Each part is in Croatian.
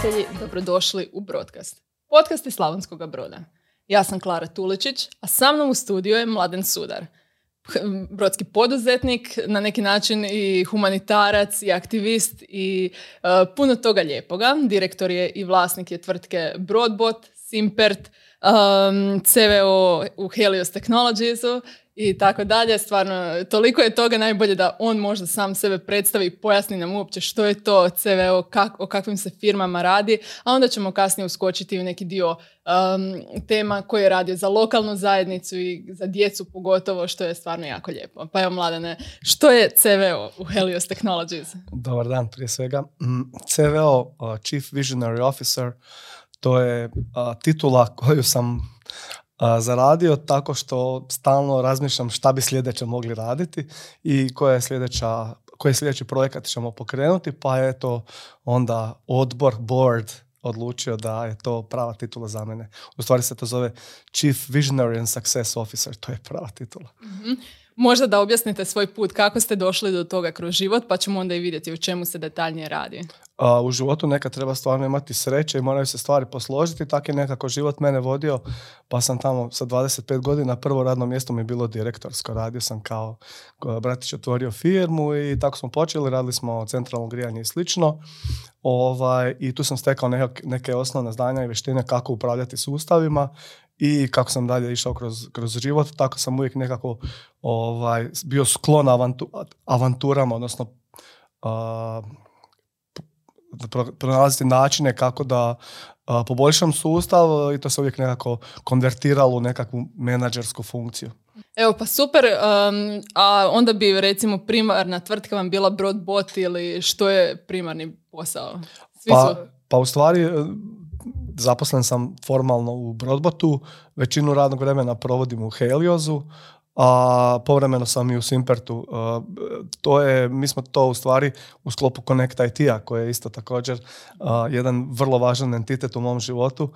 prijatelji, dobrodošli u Broadcast. Podcast iz Slavonskog broda. Ja sam Klara Tuličić, a sa mnom u studiju je Mladen Sudar. Brodski poduzetnik, na neki način i humanitarac i aktivist i e, puno toga lijepoga. Direktor je i vlasnik je tvrtke Broadbot, Simpert, um, CVO u Helios Technologiesu i tako dalje. Stvarno, toliko je toga najbolje da on možda sam sebe predstavi i pojasni nam uopće što je to CVO, kak, o kakvim se firmama radi, a onda ćemo kasnije uskočiti u neki dio um, tema koje je radio za lokalnu zajednicu i za djecu pogotovo, što je stvarno jako lijepo. Pa evo, Mladene, što je CVO u Helios Technologies? Dobar dan, prije svega. Mm, CVO, uh, Chief Visionary Officer, to je titula koju sam zaradio tako što stalno razmišljam šta bi sljedeće mogli raditi i koja je sljedeća koji sljedeći projekat ćemo pokrenuti, pa je to onda odbor, board odlučio da je to prava titula za mene. U stvari se to zove Chief Visionary and Success Officer, to je prava titula. mm Možda da objasnite svoj put, kako ste došli do toga kroz život, pa ćemo onda i vidjeti o čemu se detaljnije radi. A, u životu nekad treba stvarno imati sreće i moraju se stvari posložiti, tako je nekako život mene vodio, pa sam tamo sa 25 godina, prvo radno mjesto mi je bilo direktorsko, radio sam kao bratić otvorio firmu i tako smo počeli, radili smo centralno grijanje i slično. Ovaj, I tu sam stekao neke, neke osnovne znanja i vještine kako upravljati sustavima i kako sam dalje išao kroz, kroz život, tako sam uvijek nekako ovaj, bio sklon avantu, avanturama, odnosno uh, pronalaziti načine kako da poboljšam sustav i to se uvijek nekako konvertiralo u nekakvu menadžersku funkciju. Evo pa super, a onda bi recimo primarna tvrtka vam bila Broadbot ili što je primarni posao? pa, pa u stvari zaposlen sam formalno u Broadbotu, većinu radnog vremena provodim u Heliozu, a povremeno sam i u Simpertu. To je, mi smo to u stvari u sklopu Connect IT-a koji je isto također jedan vrlo važan entitet u mom životu,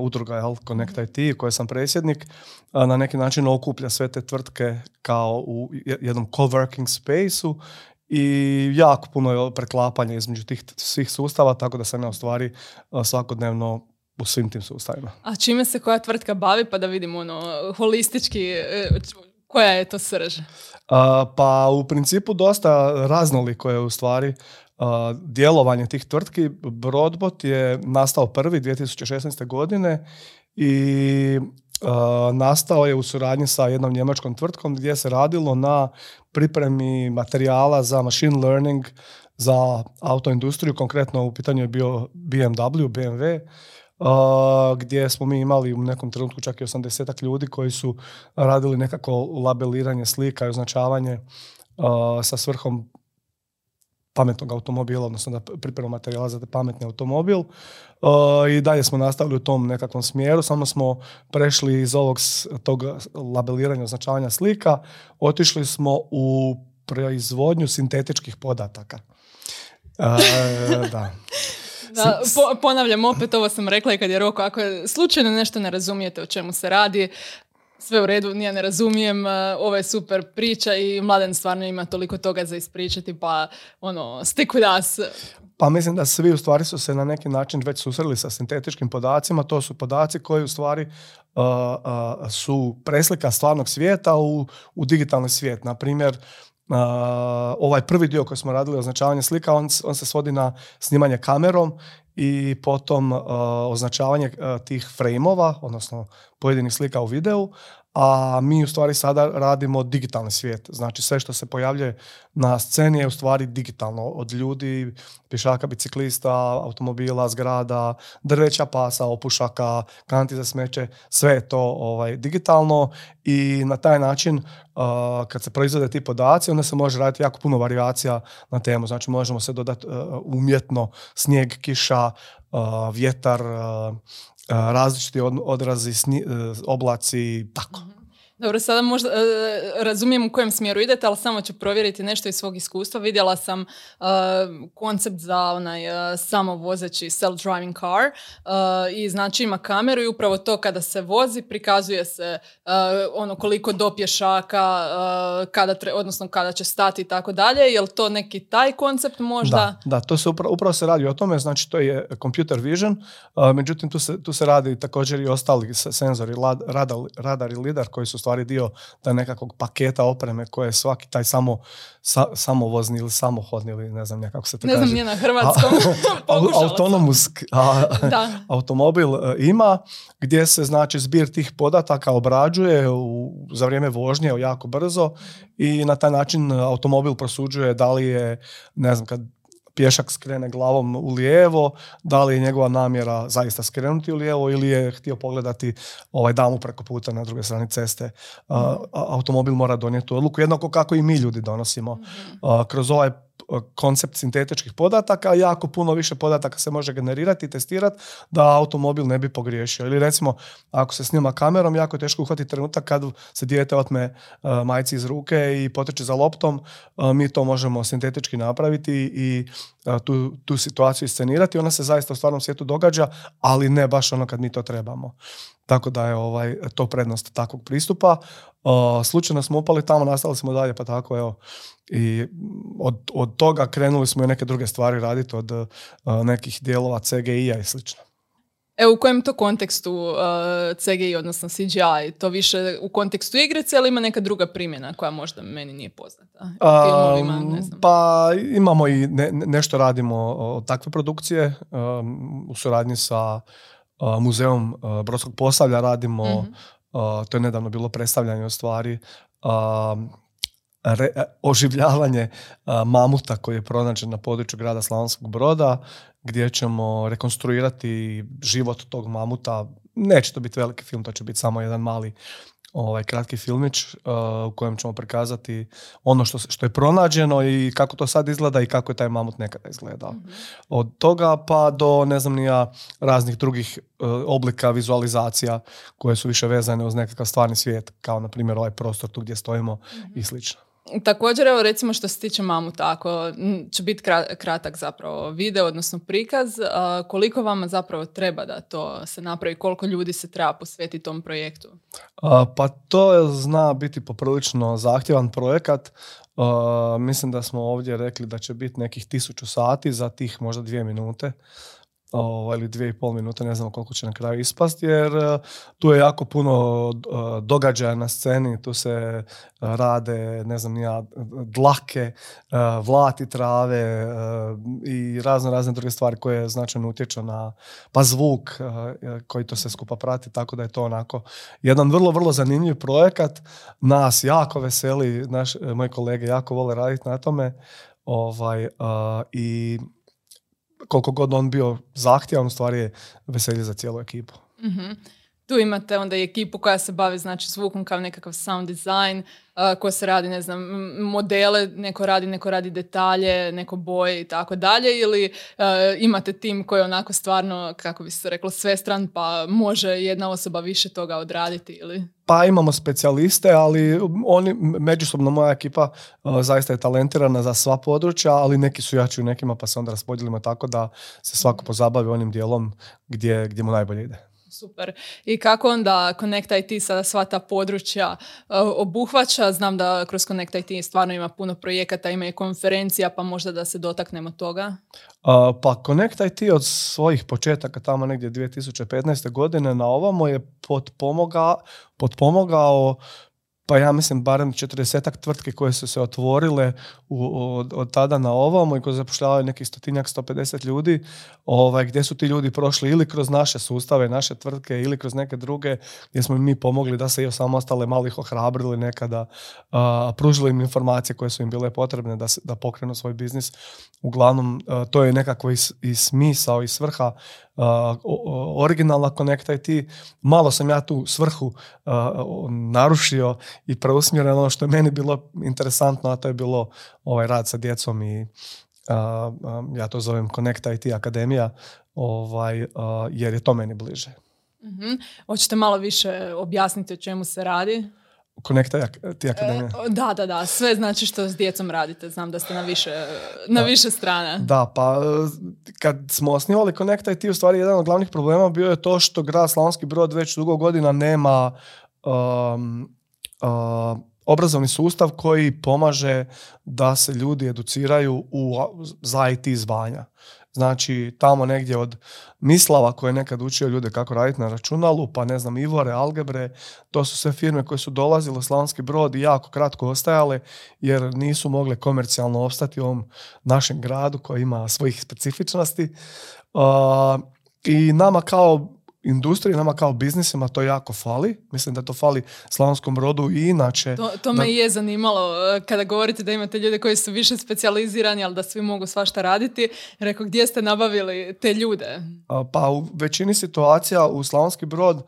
udruga je Connect IT koje sam predsjednik, na neki način okuplja sve te tvrtke kao u jednom coworking space-u i jako puno je preklapanja između tih svih sustava, tako da sam ja u stvari svakodnevno u svim tim sustavima. A čime se koja tvrtka bavi pa da vidimo ono holistički e, koja je to srž? pa u principu dosta raznoliko je u stvari djelovanje tih tvrtki. Broadbot je nastao prvi 2016. godine i nastao je u suradnji sa jednom njemačkom tvrtkom gdje se radilo na pripremi materijala za machine learning za autoindustriju, konkretno u pitanju je bio BMW, BMW, gdje smo mi imali u nekom trenutku čak i 80 ljudi koji su radili nekako labeliranje slika i označavanje sa svrhom pametnog automobila, odnosno da pripremu materijala za pametni automobil. I dalje smo nastavili u tom nekakvom smjeru, samo smo prešli iz ovog tog labeliranja, označavanja slika, otišli smo u proizvodnju sintetičkih podataka. da. Da, po, ponavljam opet, ovo sam rekla i kad je Roko, ako je slučajno nešto ne razumijete o čemu se radi, sve u redu, nije ne razumijem, e, ovo je super priča i Mladen stvarno ima toliko toga za ispričati, pa ono, stick with us. Pa mislim da svi u stvari su se na neki način već susreli sa sintetičkim podacima, to su podaci koji u stvari uh, uh, su preslika stvarnog svijeta u, u digitalni svijet. Na primjer, Ovaj prvi dio koji smo radili, označavanje slika, on, on se svodi na snimanje kamerom i potom uh, označavanje uh, tih frejmova, odnosno pojedinih slika u videu, a mi u stvari sada radimo digitalni svijet. Znači sve što se pojavljuje na sceni je u stvari digitalno. Od ljudi, pišaka, biciklista, automobila, zgrada, drveća pasa, opušaka, kanti za smeće, sve je to ovaj, digitalno i na taj način kad se proizvode ti podaci, onda se može raditi jako puno varijacija na temu. Znači možemo se dodati uh, umjetno snijeg, kiša, vjetar, različiti odrazi, e, oblaci, tako. Dobro, sada možda e, razumijem u kojem smjeru idete, ali samo ću provjeriti nešto iz svog iskustva. Vidjela sam e, koncept za onaj uh, samovozeći self-driving car i znači ima kameru i upravo to kada se vozi prikazuje se ono koliko do pješaka, kada odnosno kada će stati i tako dalje. Je li to neki taj koncept možda? Da, da to se upravo, upravo se radi o tome, znači to je computer vision, međutim tu se, tu se radi također i ostali senzori, radar, radar i lidar koji su stvari dio da nekakvog paketa opreme koje je svaki taj samo, samovozni ili samohodni ili ne znam nekako se to ne kaže. Ne znam nije na hrvatskom. autonomus automobil e, ima gdje se znači zbir tih podataka obrađuje u, za vrijeme vožnje jako brzo i na taj način automobil prosuđuje da li je ne znam kad pješak skrene glavom u lijevo, da li je njegova namjera zaista skrenuti u lijevo ili je htio pogledati ovaj damu preko puta na druge strani ceste. automobil mora donijeti odluku, jednako kako i mi ljudi donosimo. Mhm. kroz ovaj koncept sintetičkih podataka, jako puno više podataka se može generirati i testirati da automobil ne bi pogriješio. Ili recimo, ako se snima kamerom, jako je teško uhvatiti trenutak kad se dijete otme uh, majci iz ruke i potrče za loptom, mi to možemo sintetički napraviti i tu, tu situaciju iscenirati. Ona se zaista u stvarnom svijetu događa, ali ne baš ono kad mi to trebamo. Tako da je ovaj, to prednost takvog pristupa. slučajno smo upali tamo, nastali smo dalje, pa tako evo. I od, od toga krenuli smo i neke druge stvari raditi, od nekih dijelova CGI-a i slično. Evo, u kojem to kontekstu uh, CGI, odnosno CGI? To više u kontekstu igrice ili ima neka druga primjena koja možda meni nije poznata? Filmovima, ne znam. Pa imamo i nešto radimo od takve produkcije u suradnji sa muzeom Brodskog posavlja radimo, mhm. to je nedavno bilo predstavljanje u stvari, oživljavanje mamuta koji je pronađen na području grada Slavonskog broda, gdje ćemo rekonstruirati život tog mamuta. Neće to biti veliki film, to će biti samo jedan mali ovaj kratki filmić uh, u kojem ćemo prikazati ono što, što je pronađeno i kako to sad izgleda i kako je taj mamut nekada izgledao. Mhm. Od toga pa do ne znam nija raznih drugih uh, oblika vizualizacija koje su više vezane uz nekakav stvarni svijet, kao na primjer ovaj prostor tu gdje stojimo i mhm. slično. Također, evo recimo što se tiče mamuta, ako će biti kratak zapravo video, odnosno prikaz, koliko vama zapravo treba da to se napravi, koliko ljudi se treba posvetiti tom projektu? pa to zna biti poprilično zahtjevan projekat. mislim da smo ovdje rekli da će biti nekih tisuću sati za tih možda dvije minute ovaj, ili dvije i pol minute, ne znam koliko će na kraju ispasti, jer e, tu je jako puno e, događaja na sceni, tu se rade, ne znam, ja, dlake, e, vlati trave i razne, razne druge stvari koje značajno utječu na, pa zvuk koji to se skupa prati, tako da je to onako jedan vrlo, vrlo zanimljiv projekat. Nas jako veseli, naš, moji kolege jako vole raditi na tome ovaj, i koliko god on bio zahtjevan, u stvari je veselje za cijelu ekipu. mm Tu imate onda i ekipu koja se bavi znači zvukom kao nekakav sound design, uh, ko se radi, ne znam, modele, neko radi, neko radi detalje, neko boje i tako dalje ili imate tim koji je onako stvarno, kako bi se reklo, svestran pa može jedna osoba više toga odraditi ili? Pa imamo specijaliste, ali oni, međusobno moja ekipa zaista je talentirana za sva područja, ali neki su jači u nekima pa se onda raspodjelimo tako da se svako pozabavi onim dijelom gdje, gdje mu najbolje ide. Super. I kako onda Connect IT sada sva ta područja uh, obuhvaća? Znam da kroz Connect IT stvarno ima puno projekata, ima i konferencija, pa možda da se dotaknemo toga. Pa Connect IT od svojih početaka tamo negdje 2015. godine na ovamo je potpomogao, potpomogao pa ja mislim barem 40 tvrtke koje su se otvorile u, od, od, tada na ovamo i koje zapošljavaju nekih stotinjak, 150 ljudi, ovaj, gdje su ti ljudi prošli ili kroz naše sustave, naše tvrtke ili kroz neke druge gdje smo mi pomogli da se i samostale malo ih ohrabrili nekada, a, pružili im informacije koje su im bile potrebne da, da pokrenu svoj biznis. Uglavnom, to je nekako i, i smisao i svrha originalna Connect IT. Malo sam ja tu svrhu narušio i preusmjereno ono što je meni bilo interesantno, a to je bilo ovaj rad sa djecom i ja to zovem Connect IT Akademija, ovaj, jer je to meni bliže. mm Hoćete malo više objasniti o čemu se radi? Konekta ti akademija. E, da, da, da. Sve znači što s djecom radite. Znam da ste na više, na više strana. Da, pa kad smo osnivali Konekta i ti u stvari jedan od glavnih problema bio je to što grad Slavonski Brod već dugo godina nema um, uh, obrazovni sustav koji pomaže da se ljudi educiraju u, za IT zvanja. Znači, tamo negdje od Mislava koji je nekad učio ljude kako raditi na računalu, pa ne znam, Ivore, Algebre, to su sve firme koje su dolazile u Slavonski brod i jako kratko ostajale jer nisu mogle komercijalno opstati u ovom našem gradu koji ima svojih specifičnosti. I nama kao industriji, nama kao biznisima to jako fali. Mislim da to fali Slavonskom brodu i inače. To, to me je zanimalo e, kada govorite da imate ljude koji su više specijalizirani, ali da svi mogu svašta raditi. Rekao, gdje ste nabavili te ljude? Pa u većini situacija u Slavonski brod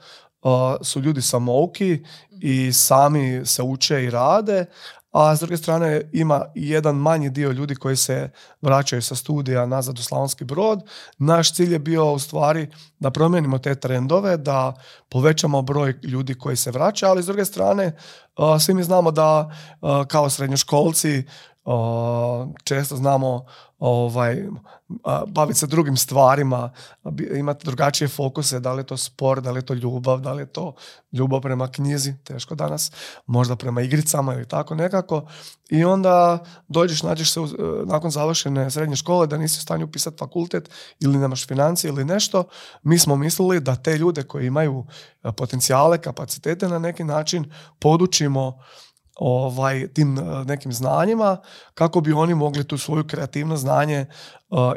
su ljudi samouki i sami se uče i rade, a s druge strane ima jedan manji dio ljudi koji se vraćaju sa studija nazad u Slavonski brod. Naš cilj je bio u stvari da promijenimo te trendove, da povećamo broj ljudi koji se vraća, ali s druge strane svi mi znamo da kao srednjoškolci često znamo ovaj, baviti se drugim stvarima, imati drugačije fokuse, da li je to sport, da li je to ljubav, da li je to ljubav prema knjizi, teško danas, možda prema igricama ili tako nekako. I onda dođeš, nađeš se nakon završene srednje škole da nisi u stanju upisati fakultet ili nemaš financije ili nešto. Mi smo mislili da te ljude koji imaju potencijale, kapacitete na neki način podučimo ovaj, tim e, nekim znanjima kako bi oni mogli tu svoju kreativno znanje, e,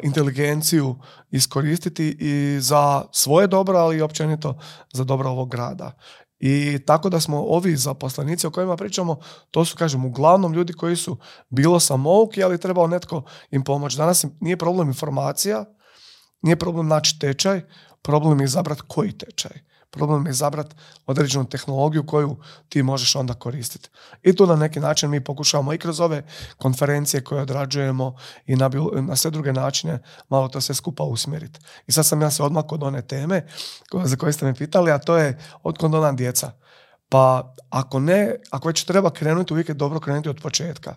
inteligenciju iskoristiti i za svoje dobro, ali i općenito za dobro ovog grada. I tako da smo ovi zaposlenici o kojima pričamo, to su, kažem, uglavnom ljudi koji su bilo samouki, ali trebao netko im pomoći. Danas nije problem informacija, nije problem naći tečaj, problem je izabrati koji tečaj. Problem je izabrati određenu tehnologiju koju ti možeš onda koristiti. I tu na neki način mi pokušavamo i kroz ove konferencije koje odrađujemo i na, na sve druge načine malo to sve skupa usmjeriti. I sad sam ja se odmah od one teme za koje ste me pitali, a to je od kondona djeca. Pa ako ne, ako već treba krenuti, uvijek je dobro krenuti od početka.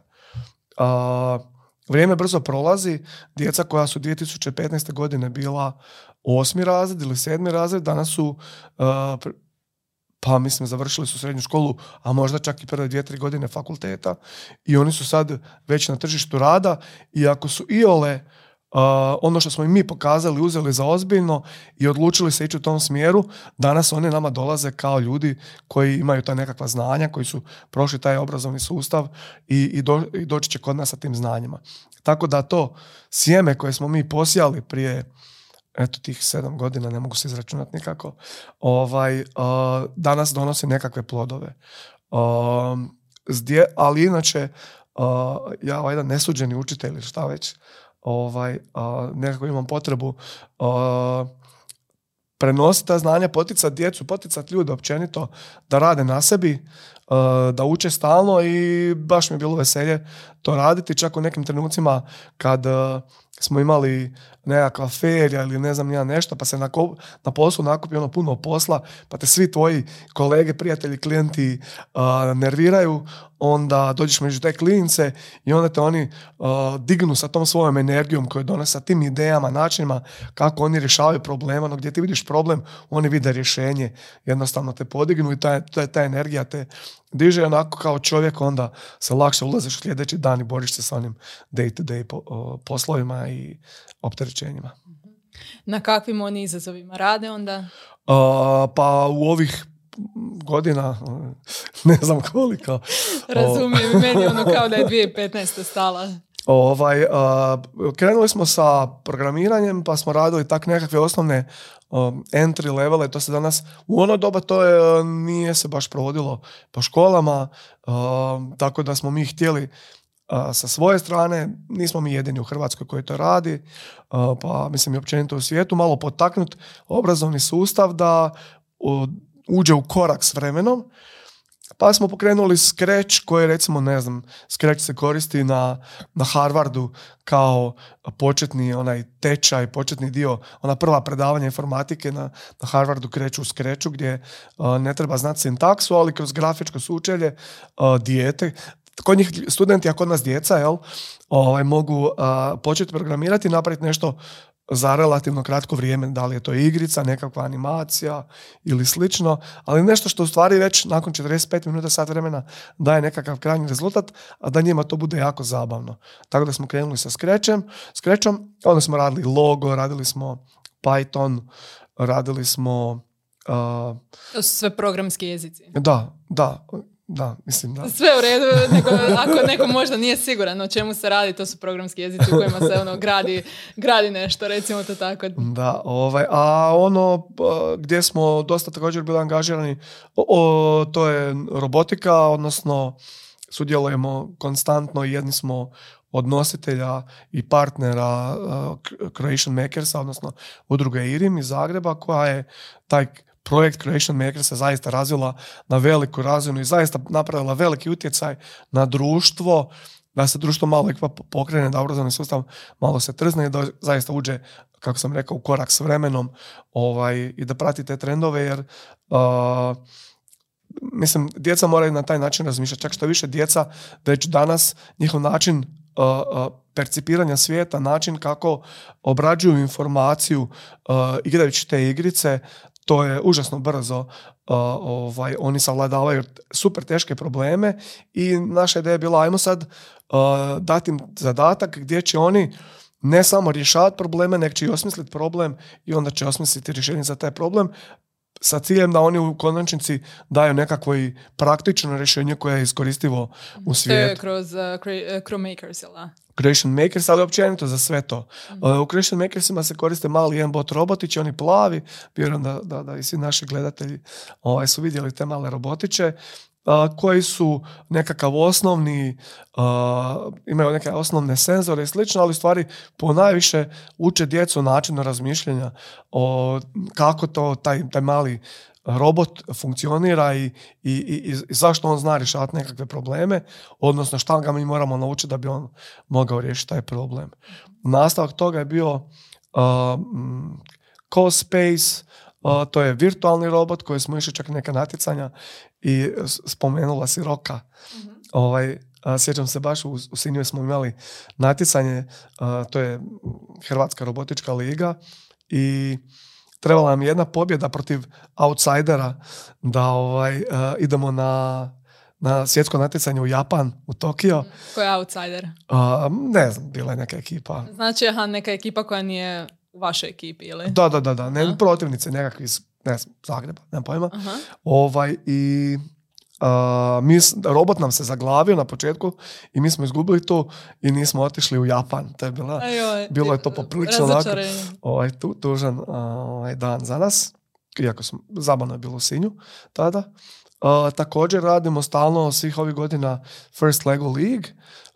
Vrijeme brzo prolazi, djeca koja su 2015. godine bila osmi razred ili sedmi razred, danas su uh, pa mislim završili su srednju školu, a možda čak i prve dvije, tri godine fakulteta i oni su sad već na tržištu rada i ako su iole ono što smo i mi pokazali, uzeli za ozbiljno i odlučili se ići u tom smjeru, danas oni nama dolaze kao ljudi koji imaju ta nekakva znanja, koji su prošli taj obrazovni sustav i, i, i doći će kod nas sa tim znanjima. Tako da to sjeme koje smo mi posijali prije eto tih sedam godina, ne mogu se izračunati nikako, ovaj, uh, danas donosi nekakve plodove. Uh, zdje, ali inače, uh, ja ovaj jedan nesuđeni učitelj šta već, ovaj, nekako imam potrebu prenositi ta znanja, poticati djecu, poticati ljude općenito da rade na sebi, da uče stalno i baš mi je bilo veselje to raditi, čak u nekim trenucima kad smo imali nekakva ferija ili ne znam ja nešto, pa se na, na poslu nakupi ono puno posla, pa te svi tvoji kolege, prijatelji, klijenti nerviraju, onda dođeš među te klince i onda te oni dignu sa tom svojom energijom koju donese, sa tim idejama, načinima kako oni rješavaju problema, no gdje ti vidiš problem, oni vide rješenje, jednostavno te podignu i ta, ta, ta energija te diže onako kao čovjek, onda se lakše ulaziš u sljedeći dan i boriš se sa onim day to day poslovima i opterećenjima. Na kakvim oni izazovima rade onda? pa u ovih godina, ne znam koliko. Razumijem, meni ono kao da je 2015. stala. Ovaj, krenuli smo sa programiranjem pa smo radili tak nekakve osnovne entry levele, to se danas u ono doba to je, nije se baš provodilo po školama, tako da smo mi htjeli sa svoje strane, nismo mi jedini u Hrvatskoj koji to radi, pa mislim i općenito u svijetu, malo potaknuti obrazovni sustav da uđe u korak s vremenom Pa smo pokrenuli Scratch koji recimo, ne znam, Scratch se koristi na, na Harvardu kao početni onaj tečaj, početni dio, ona prva predavanja informatike na, na Harvardu kreću u Scratchu gdje ne treba znati sintaksu, ali kroz grafičko sučelje uh, dijete, kod njih studenti, a kod nas djeca, jel, ovaj, mogu početi programirati i napraviti nešto za relativno kratko vrijeme, da li je to igrica, nekakva animacija ili slično, ali nešto što u stvari već nakon 45 minuta sat vremena daje nekakav krajnji rezultat, a da njima to bude jako zabavno. Tako da smo krenuli sa Scratchem, Scratchom, onda smo radili logo, radili smo Python, radili smo... Uh, to su sve programski jezici. Da, da. Da, mislim da. Sve u redu, nego, ako neko možda nije siguran o čemu se radi, to su programski jezici u kojima se ono gradi, gradi nešto, recimo to tako. Da, ovaj, a ono gdje smo dosta također bili angažirani, o, to je robotika, odnosno sudjelujemo konstantno i jedni smo odnositelja i partnera uh, Creation Makersa, odnosno udruge IRIM iz Zagreba, koja je taj projekt Creation Maker se zaista razvila na veliku razinu i zaista napravila veliki utjecaj na društvo, da se društvo malo pokrene, da obrazovni sustav malo se trzne i da zaista uđe, kako sam rekao, u korak s vremenom ovaj, i da prati te trendove, jer uh, mislim, djeca moraju na taj način razmišljati. Čak što više djeca već danas, njihov način uh, percipiranja svijeta, način kako obrađuju informaciju uh, igrajući te igrice, to je užasno brzo uh, ovaj, oni savladavaju super teške probleme i naša ideja je bila ajmo sad uh, dati im zadatak gdje će oni ne samo rješavati probleme, nego će i osmisliti problem i onda će osmisliti rješenje za taj problem sa ciljem da oni u konačnici daju nekakvo i praktično rješenje koje je iskoristivo u svijetu. To je kroz uh, Makers, Creation Makers, ali općenito za sve to. mm U Creation Makersima se koriste mali bot robotići, oni plavi, vjerujem da, da, da i svi naši gledatelji ovaj, su vidjeli te male robotiće, koji su nekakav osnovni, imaju neke osnovne senzore i slično, ali u stvari po najviše uče djecu načinu razmišljanja o kako to taj, taj mali robot funkcionira i, i, i, zašto on zna rješavati nekakve probleme, odnosno šta ga mi moramo naučiti da bi on mogao riješiti taj problem. Nastavak toga je bio uh, CoSpace, uh, to je virtualni robot koji smo išli čak neka natjecanja i spomenula si Roka. mm Ovaj, sjećam se baš u, u Sinju smo imali natjecanje, to je Hrvatska robotička liga i trebala nam jedna pobjeda protiv outsidera da ovaj, idemo na, na svjetsko natjecanje u Japan, u Tokio. Ko je outsider? ne znam, bila je neka ekipa. Znači, aha, neka ekipa koja nije u vašoj ekipi, ili? Da, da, da, da. Ne, protivnice nekakvi ne znam, Zagreba, nemam pojma. Ovaj, I Uh, mi, robot nam se zaglavio na početku i mi smo izgubili to i nismo otišli u Japan. To je bila, bilo je to poprilično ovaj, tu, tužan ovaj, dan za nas. Iako smo, zabavno je bilo u Sinju tada. Uh, također radimo stalno svih ovih godina First Lego League.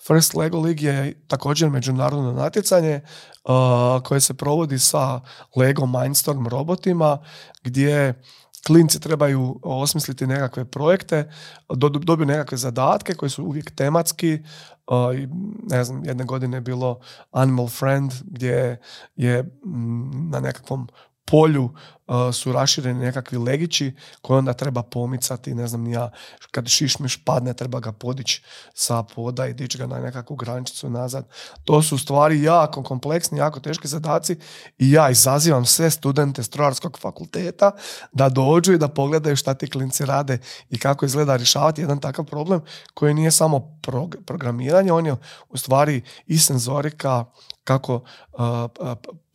First Lego League je također međunarodno natjecanje uh, koje se provodi sa Lego Mindstorm robotima gdje klinci trebaju osmisliti nekakve projekte, dobiju nekakve zadatke koji su uvijek tematski. Ne znam, jedne godine je bilo Animal Friend gdje je mm, na nekakvom polju su rašireni nekakvi legići koje onda treba pomicati, ne znam ja, kad šišmiš padne treba ga podići sa poda i dići ga na nekakvu grančicu nazad. To su stvari jako kompleksni, jako teški zadaci i ja izazivam sve studente strojarskog fakulteta da dođu i da pogledaju šta ti klinci rade i kako izgleda rješavati jedan takav problem koji nije samo programiranje, on je u stvari i senzorika, kako,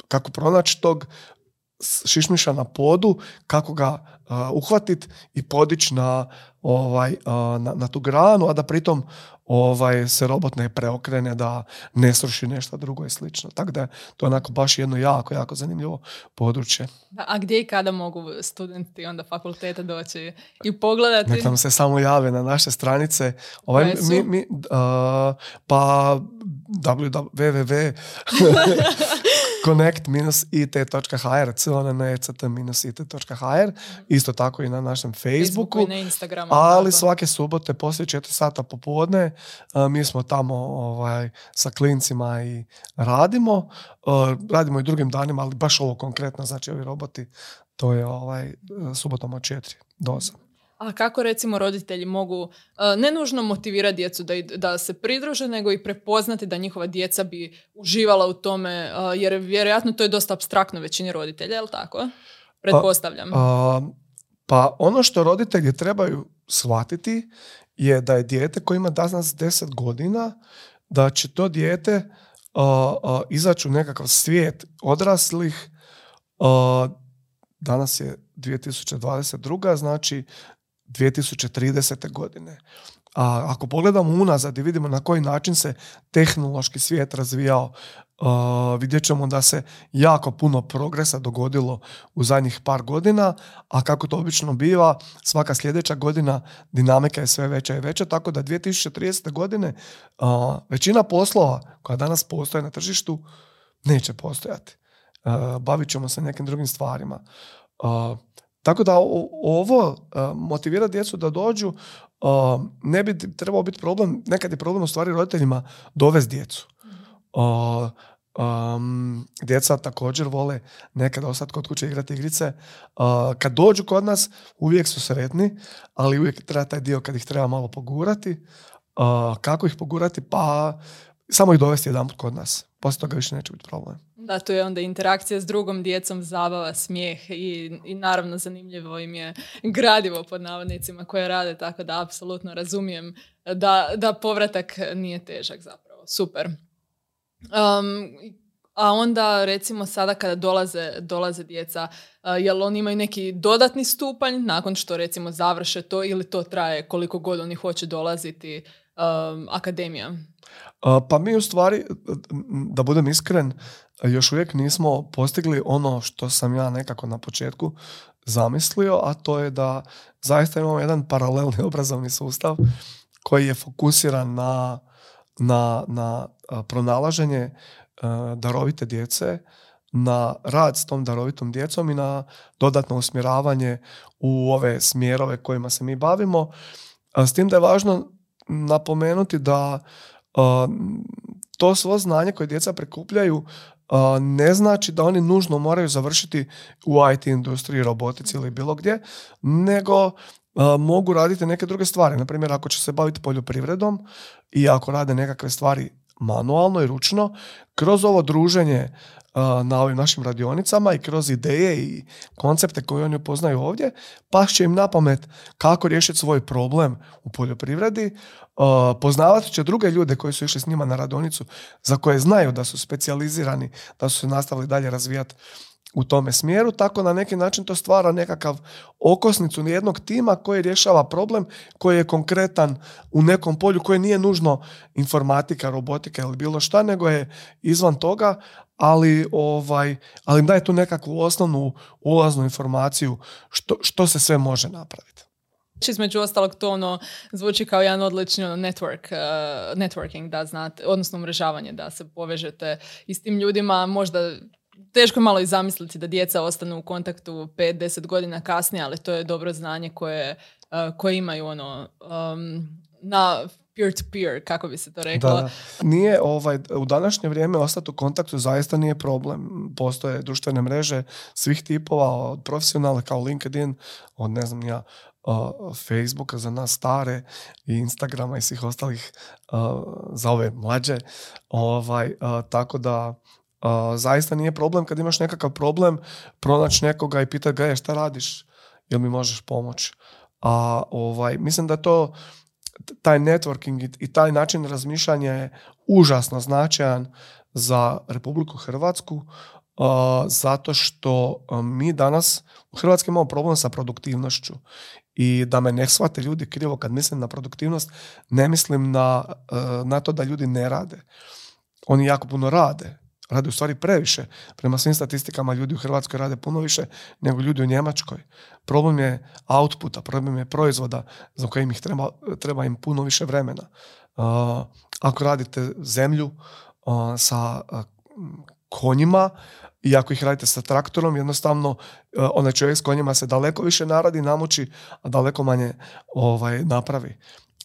kako pronaći tog šišmiša na podu, kako ga uh, uhvatit i podići na, ovaj, na, na, tu granu, a da pritom ovaj, se robot ne preokrene, da ne sruši nešto drugo i slično. Tako da je to onako baš jedno jako, jako zanimljivo područje. a gdje i kada mogu studenti onda fakulteta doći i pogledati? Nek nam se samo jave na naše stranice. Ovaj, mi, mi, uh, pa www connect-it.hr, connect-it.hr, isto tako i na našem Facebooku, i na Instagramu. ali tako. svake subote poslije 4 sata popodne a, mi smo tamo ovaj, sa klincima i radimo. A, radimo i drugim danima, ali baš ovo konkretno, znači ovi roboti, to je ovaj, subotom od 4 do 8. A kako recimo roditelji mogu uh, ne nužno motivirati djecu da, da se pridruže, nego i prepoznati da njihova djeca bi uživala u tome, uh, jer vjerojatno to je dosta abstraktno većini roditelja, jel tako? Pretpostavljam. A, pa ono što roditelji trebaju shvatiti je da je dijete koje ima danas 10 godina, da će to dijete izaći u nekakav svijet odraslih. a, danas je 2022. znači 2030. godine. A ako pogledamo unazad i vidimo na koji način se tehnološki svijet razvijao, uh, vidjet ćemo da se jako puno progresa dogodilo u zadnjih par godina, a kako to obično biva, svaka sljedeća godina dinamika je sve veća i veća, tako da 2030. godine uh, većina poslova koja danas postoje na tržištu neće postojati. Uh, bavit ćemo se nekim drugim stvarima. Tako da ovo uh, motivira djecu da dođu uh, ne bi trebao biti problem, nekad je problem u stvari roditeljima dovesti djecu. Um, djeca također vole nekad ostati kod kuće igrati igrice. Uh, kad dođu kod nas uvijek su sretni, ali uvijek treba taj dio kad ih treba malo pogurati. Uh, kako ih pogurati? Pa samo ih dovesti jedanput kod nas. Poslije toga više neće biti problem. Da, tu je onda interakcija s drugom djecom, zabava, smijeh i, i naravno zanimljivo im je gradivo pod navodnicima koje rade, tako da apsolutno razumijem da, da povratak nije težak zapravo. Super. Um, a onda recimo sada kada dolaze, dolaze djeca, uh, jel oni imaju neki dodatni stupanj nakon što recimo završe to ili to traje koliko god oni hoće dolaziti um, akademija? A, Pa mi u stvari, da budem iskren, još uvijek nismo postigli ono što sam ja nekako na početku zamislio, a to je da zaista imamo jedan paralelni obrazovni sustav koji je fokusiran na, na, na pronalaženje a, darovite djece, na rad s tom darovitom djecom i na dodatno usmjeravanje u ove smjerove kojima se mi bavimo. S tim da je važno napomenuti da to svo znanje koje djeca prikupljaju ne znači da oni nužno moraju završiti u IT industriji, robotici ili bilo gdje, nego mogu raditi neke druge stvari. Naprimjer, ako će se baviti poljoprivredom i ako rade nekakve stvari manualno i ručno, kroz ovo druženje na ovim našim radionicama i kroz ideje i koncepte koje oni upoznaju ovdje, pa će im na pamet kako riješiti svoj problem u poljoprivredi, poznavat će druge ljude koji su išli s njima na radionicu, za koje znaju da su specijalizirani, da su se nastavili dalje razvijati u tome smjeru, tako na neki način to stvara nekakav okosnicu jednog tima koji rješava problem koji je konkretan u nekom polju koji nije nužno informatika, robotika ili bilo šta, nego je izvan toga, ali ovaj, ali daje tu nekakvu osnovnu ulaznu informaciju što, što se sve može napraviti. Znači, Između ostalog to ono zvuči kao jedan odlični ono, network, uh, networking, da znate, odnosno umrežavanje, da se povežete i s tim ljudima, možda teško je malo i zamisliti da djeca ostanu u kontaktu 5-10 godina kasnije, ali to je dobro znanje koje, uh, koje imaju ono, um, na peer-to-peer, kako bi se to reklo. Da. Nije ovaj, u današnje vrijeme ostati u kontaktu zaista nije problem. Postoje društvene mreže svih tipova, od profesionalne kao LinkedIn, od ne znam ja, uh, Facebooka za nas stare i Instagrama i svih ostalih za ove mlađe. Ovaj, tako da zaista nije problem kad imaš nekakav problem pronaći nekoga i pitati ga je šta radiš, jel mi možeš pomoći. A ovaj, mislim da to taj networking i, taj način razmišljanja je užasno značajan za Republiku Hrvatsku uh, zato što mi danas u Hrvatskoj imamo problem sa produktivnošću i da me ne shvate ljudi krivo kad mislim na produktivnost, ne mislim na, uh, na to da ljudi ne rade. Oni jako puno rade. Rade u stvari previše. Prema svim statistikama ljudi u Hrvatskoj rade puno više nego ljudi u Njemačkoj. Problem je outputa, problem je proizvoda za kojim ih treba, treba im puno više vremena. Uh, ako radite zemlju uh, sa konjima i ako ih radite sa traktorom, jednostavno e, onaj čovjek s konjima se daleko više naradi, namuči, a daleko manje ovaj, napravi.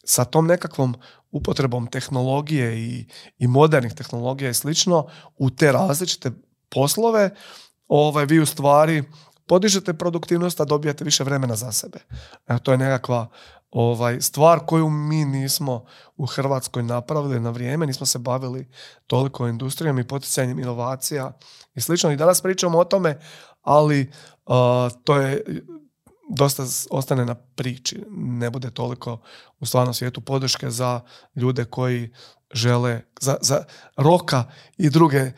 Sa tom nekakvom upotrebom tehnologije i, i modernih tehnologija i slično u te različite poslove, ovaj, vi u stvari podižete produktivnost, a dobijate više vremena za sebe. Evo, to je nekakva ovaj, stvar koju mi nismo u Hrvatskoj napravili na vrijeme, nismo se bavili toliko industrijom i poticanjem inovacija i slično. I danas pričamo o tome, ali to je dosta ostane na priči. Ne bude toliko u stvarnom svijetu podrške za ljude koji žele, za, za roka i druge uh,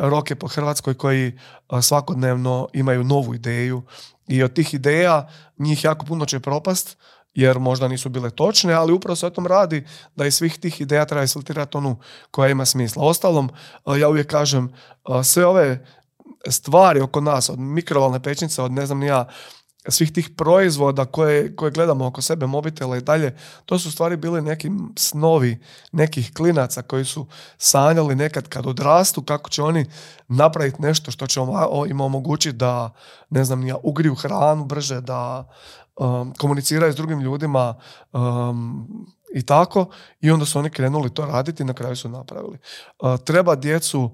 roke po Hrvatskoj koji svakodnevno imaju novu ideju i od tih ideja njih jako puno će propast jer možda nisu bile točne, ali upravo se o tom radi da iz svih tih ideja treba isfiltrirati onu koja ima smisla. Ostalom, ja uvijek kažem, sve ove stvari oko nas, od mikrovalne pećnice, od ne znam ni ja, svih tih proizvoda koje, koje gledamo oko sebe, mobitela i dalje, to su stvari bili neki snovi nekih klinaca koji su sanjali nekad kad odrastu kako će oni napraviti nešto što će im omogućiti da, ne znam, ja, ugriju hranu brže, da um, komuniciraju s drugim ljudima um, i tako. I onda su oni krenuli to raditi i na kraju su napravili. Uh, treba djecu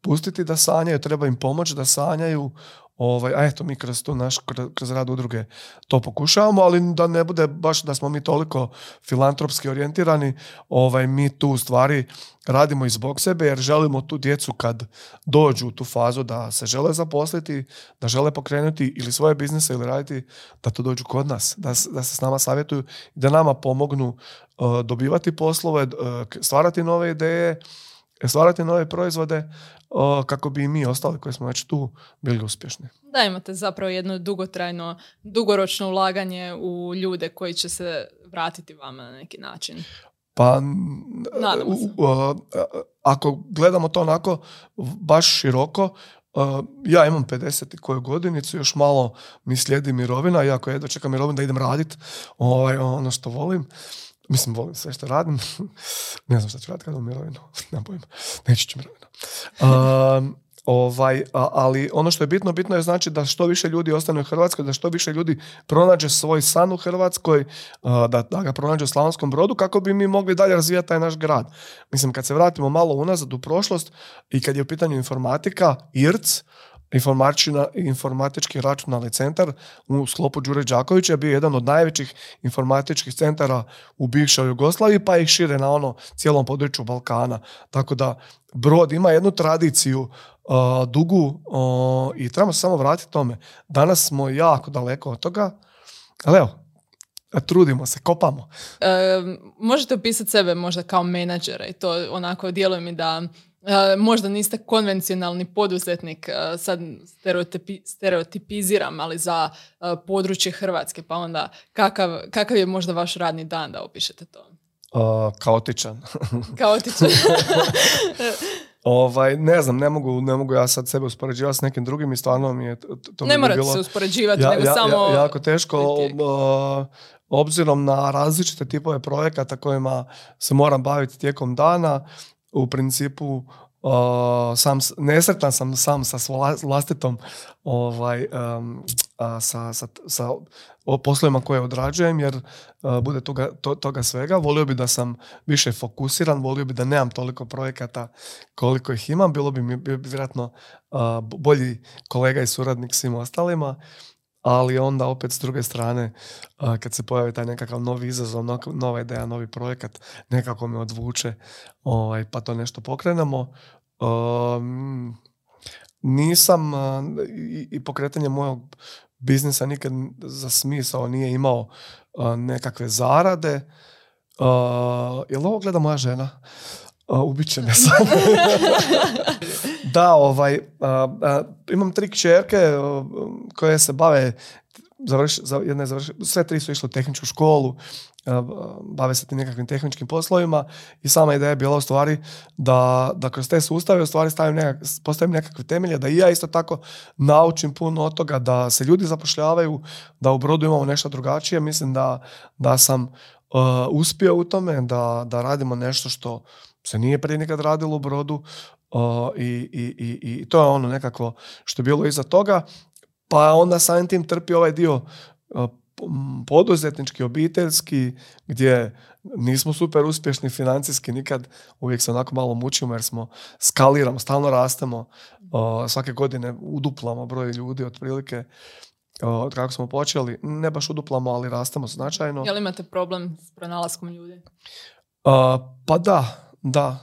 pustiti da sanjaju, treba im pomoći da sanjaju, Ovaj, a eto, mi kroz, tu naš, kroz rad udruge to pokušavamo, ali da ne bude baš da smo mi toliko filantropski orijentirani, ovaj, mi tu u stvari radimo i zbog sebe jer želimo tu djecu kad dođu u tu fazu da se žele zaposliti, da žele pokrenuti ili svoje biznise ili raditi, da to dođu kod nas, da, da se s nama savjetuju da nama pomognu uh, dobivati poslove, uh, stvarati nove ideje, stvarati nove proizvode kako bi i mi ostali koji smo već tu bili uspješni. Da, imate zapravo jedno dugotrajno, dugoročno ulaganje u ljude koji će se vratiti vama na neki način. Pa, ako gledamo to onako baš široko, ja imam 50 koju godinicu, još malo mi slijedi mirovina, iako jedva čekam mirovinu da idem raditi ovaj, ono što volim. Mislim, volim sve što radim. ne znam što ću raditi kada u mirovinu. ne bojim. Neću ću mirovinu. Um, ovaj, ali ono što je bitno, bitno je znači da što više ljudi ostane u Hrvatskoj, da što više ljudi pronađe svoj san u Hrvatskoj, da, da ga pronađe u Slavonskom brodu, kako bi mi mogli dalje razvijati taj naš grad. Mislim, kad se vratimo malo unazad u prošlost i kad je u pitanju informatika, IRC, informatički računalni centar u sklopu Đure Đakovića je bio jedan od najvećih informatičkih centara u bivšoj Jugoslaviji, pa ih šire na ono cijelom području Balkana. Tako da Brod ima jednu tradiciju dugu i trebamo se samo vratiti tome. Danas smo jako daleko od toga, ali evo, trudimo se, kopamo. E, možete opisati sebe možda kao menadžera i to onako djeluje mi da možda niste konvencionalni poduzetnik, sad stereotipiziram, ali za područje Hrvatske, pa onda kakav, kakav je možda vaš radni dan da opišete to? Uh, kaotičan. kaotičan. ovaj, ne znam, ne mogu, ne mogu ja sad sebe uspoređivati s nekim drugim i stvarno mi je to Ne morate bilo, se uspoređivati, nego samo... jako teško, obzirom na različite tipove projekata kojima se moram baviti tijekom dana, u principu sam, nesretan sam sam sa vlastitom ovaj, sa, sa, sa poslovima koje odrađujem jer bude toga, to, toga svega. Volio bi da sam više fokusiran, volio bi da nemam toliko projekata koliko ih imam. Bilo bi mi bi vjerojatno bolji kolega i suradnik svim ostalima ali onda opet s druge strane kad se pojavi taj nekakav novi izazov, nova ideja, novi projekat, nekako me odvuče ovaj, pa to nešto pokrenemo. nisam i, pokretanje mojeg biznisa nikad za smisao nije imao nekakve zarade. Uh, jel ovo gleda moja žena? Uh, ubit me sam. da, ovaj, imam tri kćerke koje se bave završ, za, jedna završ, sve tri su išle u tehničku školu, bave se tim nekakvim tehničkim poslovima i sama ideja je bila u stvari da, da kroz te sustave u stvari stavim nekak, postavim nekakve temelje, da i ja isto tako naučim puno od toga, da se ljudi zapošljavaju, da u brodu imamo nešto drugačije. Mislim da, da sam uspio u tome, da, da radimo nešto što se nije prije nikad radilo u brodu, i, i, i, i to je ono nekako što je bilo iza toga. Pa onda samim tim trpi ovaj dio poduzetnički, obiteljski, gdje nismo super uspješni financijski nikad, uvijek se onako malo mučimo jer smo skaliramo, stalno rastemo, svake godine uduplamo broj ljudi otprilike od kako smo počeli, ne baš uduplamo, ali rastemo značajno. Jel imate problem s pronalaskom ljudi? pa da, da.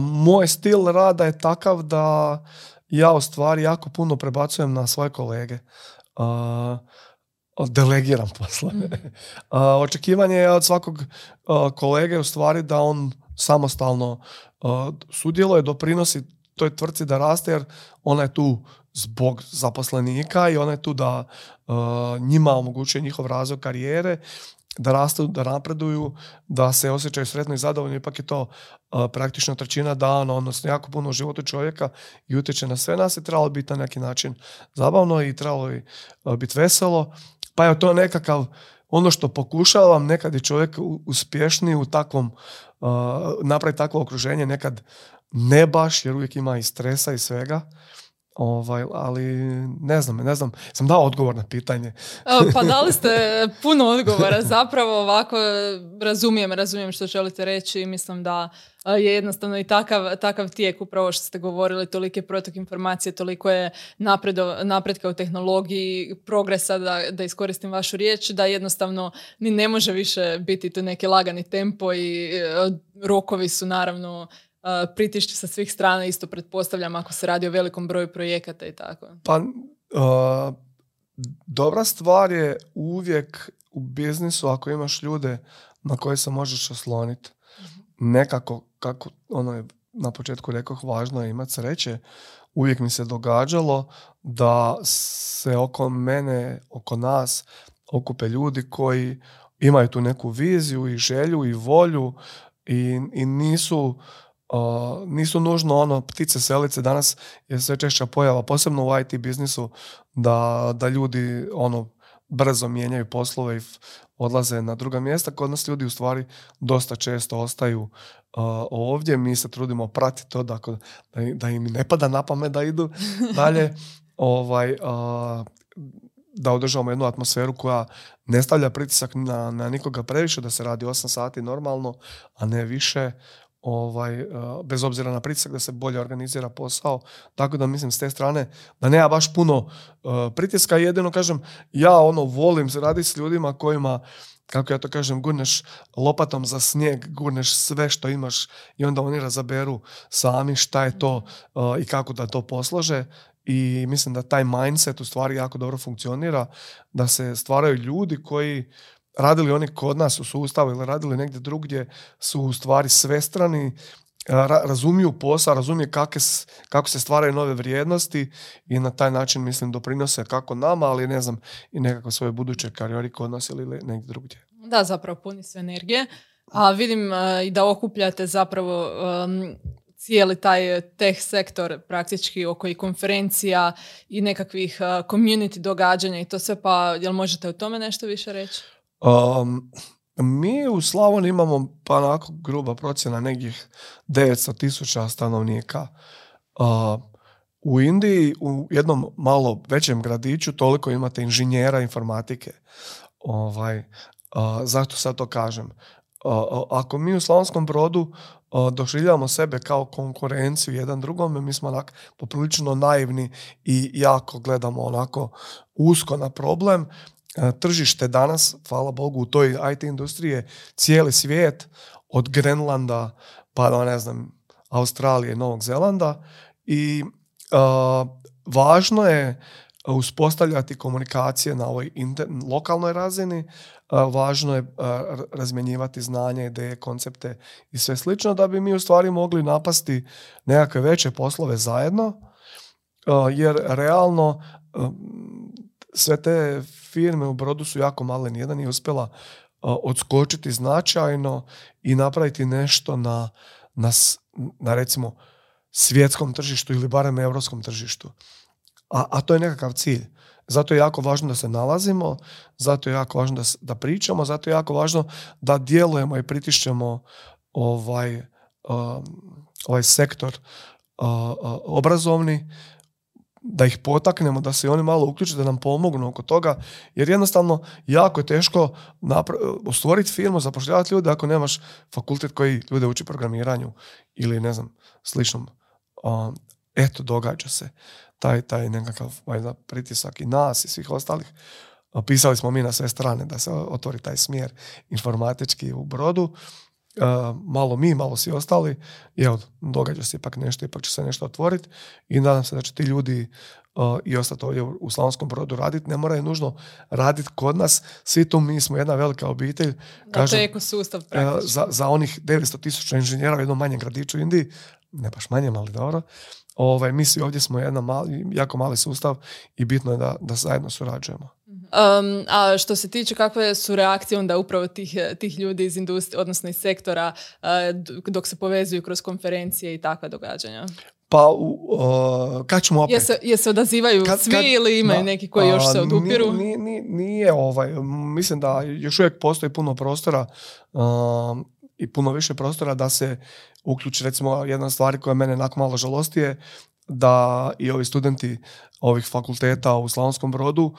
Moj stil rada je takav da ja u stvari jako puno prebacujem na svoje kolege delegiram poslove. Mm. Očekivanje je od svakog kolege u stvari da on samostalno sudjeluje, doprinosi toj tvrci da raste jer ona je tu zbog zaposlenika i ona je tu da njima omogućuje njihov razvoj karijere da rastu, da napreduju, da se osjećaju sretno i zadovoljni, ipak je to uh, praktično trećina dana, odnosno jako puno u životu čovjeka i utječe na sve nas i trebalo biti na neki način zabavno i trebalo bi biti veselo. Pa je to nekakav, ono što pokušavam, nekad je čovjek uspješniji u takvom, napraviti takvo okruženje, nekad ne baš, jer uvijek ima i stresa i svega. Ovaj, ali ne znam, ne znam, sam dao odgovor na pitanje. pa dali ste puno odgovora, zapravo ovako razumijem, razumijem što želite reći. I mislim da je jednostavno i takav, takav tijek upravo što ste govorili, tolike protok informacije, toliko je napredo, napretka u tehnologiji, progresa, da, da iskoristim vašu riječ, da jednostavno ni ne može više biti tu neki lagani tempo i e, rokovi su naravno pritišće sa svih strana, isto pretpostavljam ako se radi o velikom broju projekata i tako. Pa, dobra stvar je uvijek u biznisu ako imaš ljude na koje se možeš osloniti. Mhm. Nekako, kako ono je na početku rekao, važno je imati sreće. Uvijek mi se događalo da se oko mene, oko nas okupe ljudi koji imaju tu neku viziju i želju i volju i, i nisu nisu nužno ono ptice selice danas je sve češća pojava posebno u IT biznisu da, da ljudi ono brzo mijenjaju poslove i odlaze na druga mjesta. Kod nas ljudi u stvari dosta često ostaju ovdje. Mi se trudimo pratiti to da, da im ne pada na pamet da idu dalje. ovaj, da održavamo jednu atmosferu koja ne stavlja pritisak na, na nikoga previše, da se radi 8 sati normalno, a ne više ovaj, eh, bez obzira na pritisak da se bolje organizira posao. Tako da mislim s te strane da nema baš puno eh, pritiska. Jedino kažem, ja ono volim se raditi s ljudima kojima kako ja to kažem, gurneš lopatom za snijeg, gurneš sve što imaš i onda oni razaberu sami šta je to eh, i kako da to poslože i mislim da taj mindset u stvari jako dobro funkcionira, da se stvaraju ljudi koji radili oni kod nas u sustavu ili radili negdje drugdje su u stvari svestrani, razumiju posao, razumiju kako se stvaraju nove vrijednosti i na taj način mislim doprinose kako nama, ali ne znam i nekako svoje buduće karijeri kod nas ili negdje drugdje. Da, zapravo puni se energije. A vidim i da okupljate zapravo cijeli taj tech sektor praktički oko i konferencija i nekakvih community događanja i to sve, pa jel možete o tome nešto više reći? Um, mi u Slavoniji imamo pa onako gruba procjena nekih 900 tisuća stanovnika. Uh, u Indiji, u jednom malo većem gradiću, toliko imate inženjera informatike. Ovaj, uh, zašto sad to kažem? ako mi u Slavonskom brodu doživljavamo sebe kao konkurenciju jedan drugome, mi smo onak poprilično naivni i jako gledamo onako usko na problem tržište danas, hvala Bogu, u toj IT industriji je cijeli svijet, od Grenlanda pa do, ne znam, Australije, Novog Zelanda i uh, važno je uspostavljati komunikacije na ovoj lokalnoj razini, uh, važno je razmjenjivati znanje, ideje, koncepte i sve slično da bi mi u stvari mogli napasti nekakve veće poslove zajedno, jer realno sve te firme u brodu su jako male, nijedan nije uspjela odskočiti značajno i napraviti nešto na, na, na recimo svjetskom tržištu ili barem europskom tržištu. A, a to je nekakav cilj. Zato je jako važno da se nalazimo, zato je jako važno da, da pričamo, zato je jako važno da djelujemo i pritišćemo ovaj, um, ovaj sektor obrazovni, da ih potaknemo, da se oni malo uključe, da nam pomognu oko toga, jer jednostavno jako je teško stvoriti firmu, zapošljavati ljude ako nemaš fakultet koji ljude uči programiranju ili ne znam, sličnom. eto, događa se taj, taj nekakav valjda, pritisak i nas i svih ostalih. Pisali smo mi na sve strane da se otvori taj smjer informatički u brodu. Malo mi, malo svi ostali. I evo, događa se ipak nešto, ipak će se nešto otvoriti i nadam se da će ti ljudi i ostati ovdje u, Slavonskom brodu raditi. Ne moraju nužno raditi kod nas. Svi tu mi smo jedna velika obitelj. Da, kažem, to je ekosustav za, za onih 900 tisuća inženjera u jednom manjem gradiću Indiji, ne baš manjem, ali dobro, Ovaj, mi svi ovdje smo jedan mali, jako mali sustav i bitno je da, da zajedno surađujemo. Um, a što se tiče kakve su reakcije onda upravo tih, tih ljudi iz industrije, odnosno iz sektora, uh, dok se povezuju kroz konferencije i takva događanja? Pa, uh, kad ćemo opet? Je se, odazivaju kad, svi ili imaju neki koji još se odupiru? Nije, nije, nije, ovaj, mislim da još uvijek postoji puno prostora i puno više prostora da se uključi. Recimo, jedna stvar koja mene nakon malo žalosti je da i ovi studenti ovih fakulteta u Slavonskom brodu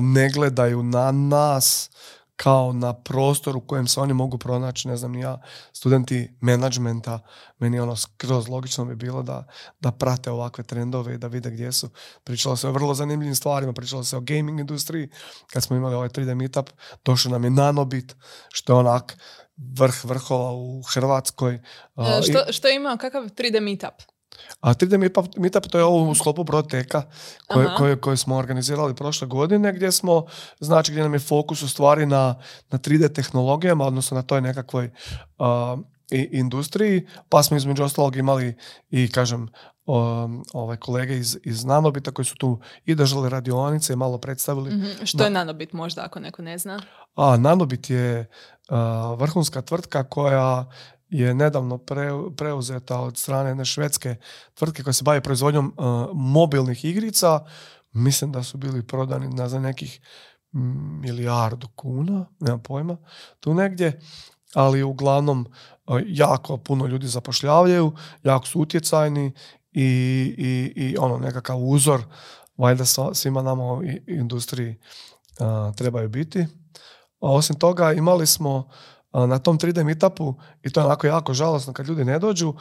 ne gledaju na nas kao na prostor u kojem se oni mogu pronaći, ne znam ja, studenti menadžmenta, meni ono skroz logično bi bilo da, da prate ovakve trendove i da vide gdje su. Pričalo se o vrlo zanimljivim stvarima, pričalo se o gaming industriji, kad smo imali ovaj 3D meetup, došao nam je Nanobit, što je onak vrh vrhova u Hrvatskoj. E, što, što ima, kakav 3D meetup? A 3D meetup, to je ovo u sklopu Broteka koje, koje, koje, smo organizirali prošle godine gdje smo, znači gdje nam je fokus u stvari na, na 3D tehnologijama, odnosno na toj nekakvoj i industriji, pa smo između ostalog imali i kažem ovaj kolege iz, iz Nanobita koji su tu i držali radionice i malo predstavili. mm Što je Nanobit možda ako neko ne zna? A, Nanobit je vrhunska tvrtka koja je nedavno preuzeta od strane jedne švedske tvrtke koja se bavi proizvodnjom mobilnih igrica. Mislim da su bili prodani na za nekih milijardu kuna, nemam pojma, tu negdje ali uglavnom jako puno ljudi zapošljavaju, jako su utjecajni i, i, i ono nekakav uzor valjda svima nama u industriji trebaju biti. A osim toga imali smo na tom 3D meetupu, i to je onako jako žalosno kad ljudi ne dođu,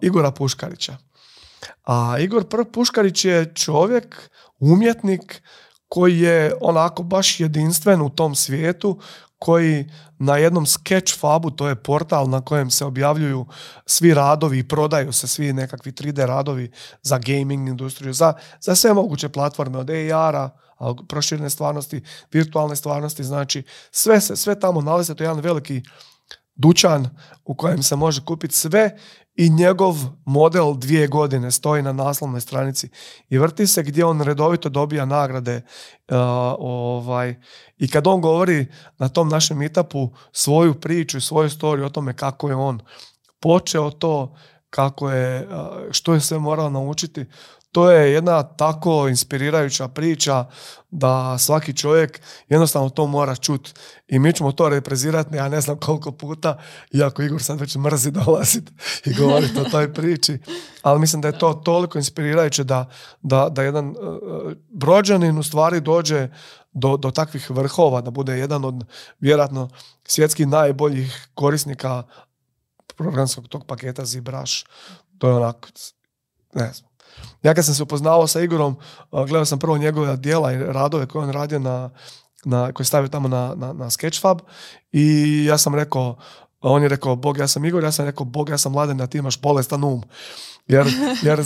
Igora Puškarića. A Igor Puškarić je čovjek, umjetnik koji je onako baš jedinstven u tom svijetu, koji na jednom sketch fabu, to je portal na kojem se objavljuju svi radovi i prodaju se svi nekakvi 3D radovi za gaming industriju, za, za sve moguće platforme od AR-a, proširene stvarnosti, virtualne stvarnosti, znači sve se, sve tamo nalazi, to je jedan veliki dućan u kojem se može kupiti sve i njegov model dvije godine stoji na naslovnoj stranici. I vrti se gdje on redovito dobija nagrade uh, ovaj, i kad on govori na tom našem meetupu svoju priču i svoju storiju o tome kako je on počeo to, kako je, uh, što je sve morao naučiti, to je jedna tako inspirirajuća priča da svaki čovjek jednostavno to mora čut. I mi ćemo to reprezirati ja ne znam koliko puta iako Igor sad već mrzi dolaziti i govoriti o toj priči. Ali mislim da je to toliko inspirirajuće da, da, da jedan uh, brođanin u stvari dođe do, do takvih vrhova da bude jedan od vjerojatno svjetskih najboljih korisnika programskog tog paketa ZBrush. To je onako ne znam ja kad sam se upoznao sa Igorom, gledao sam prvo njegove dijela i radove koje on radio na, na, koje stavio tamo na, na, na Sketchfab i ja sam rekao, on je rekao, Bog, ja sam Igor, ja sam rekao, Bog, ja sam mladen, a ti imaš bolestan um. Jer, jer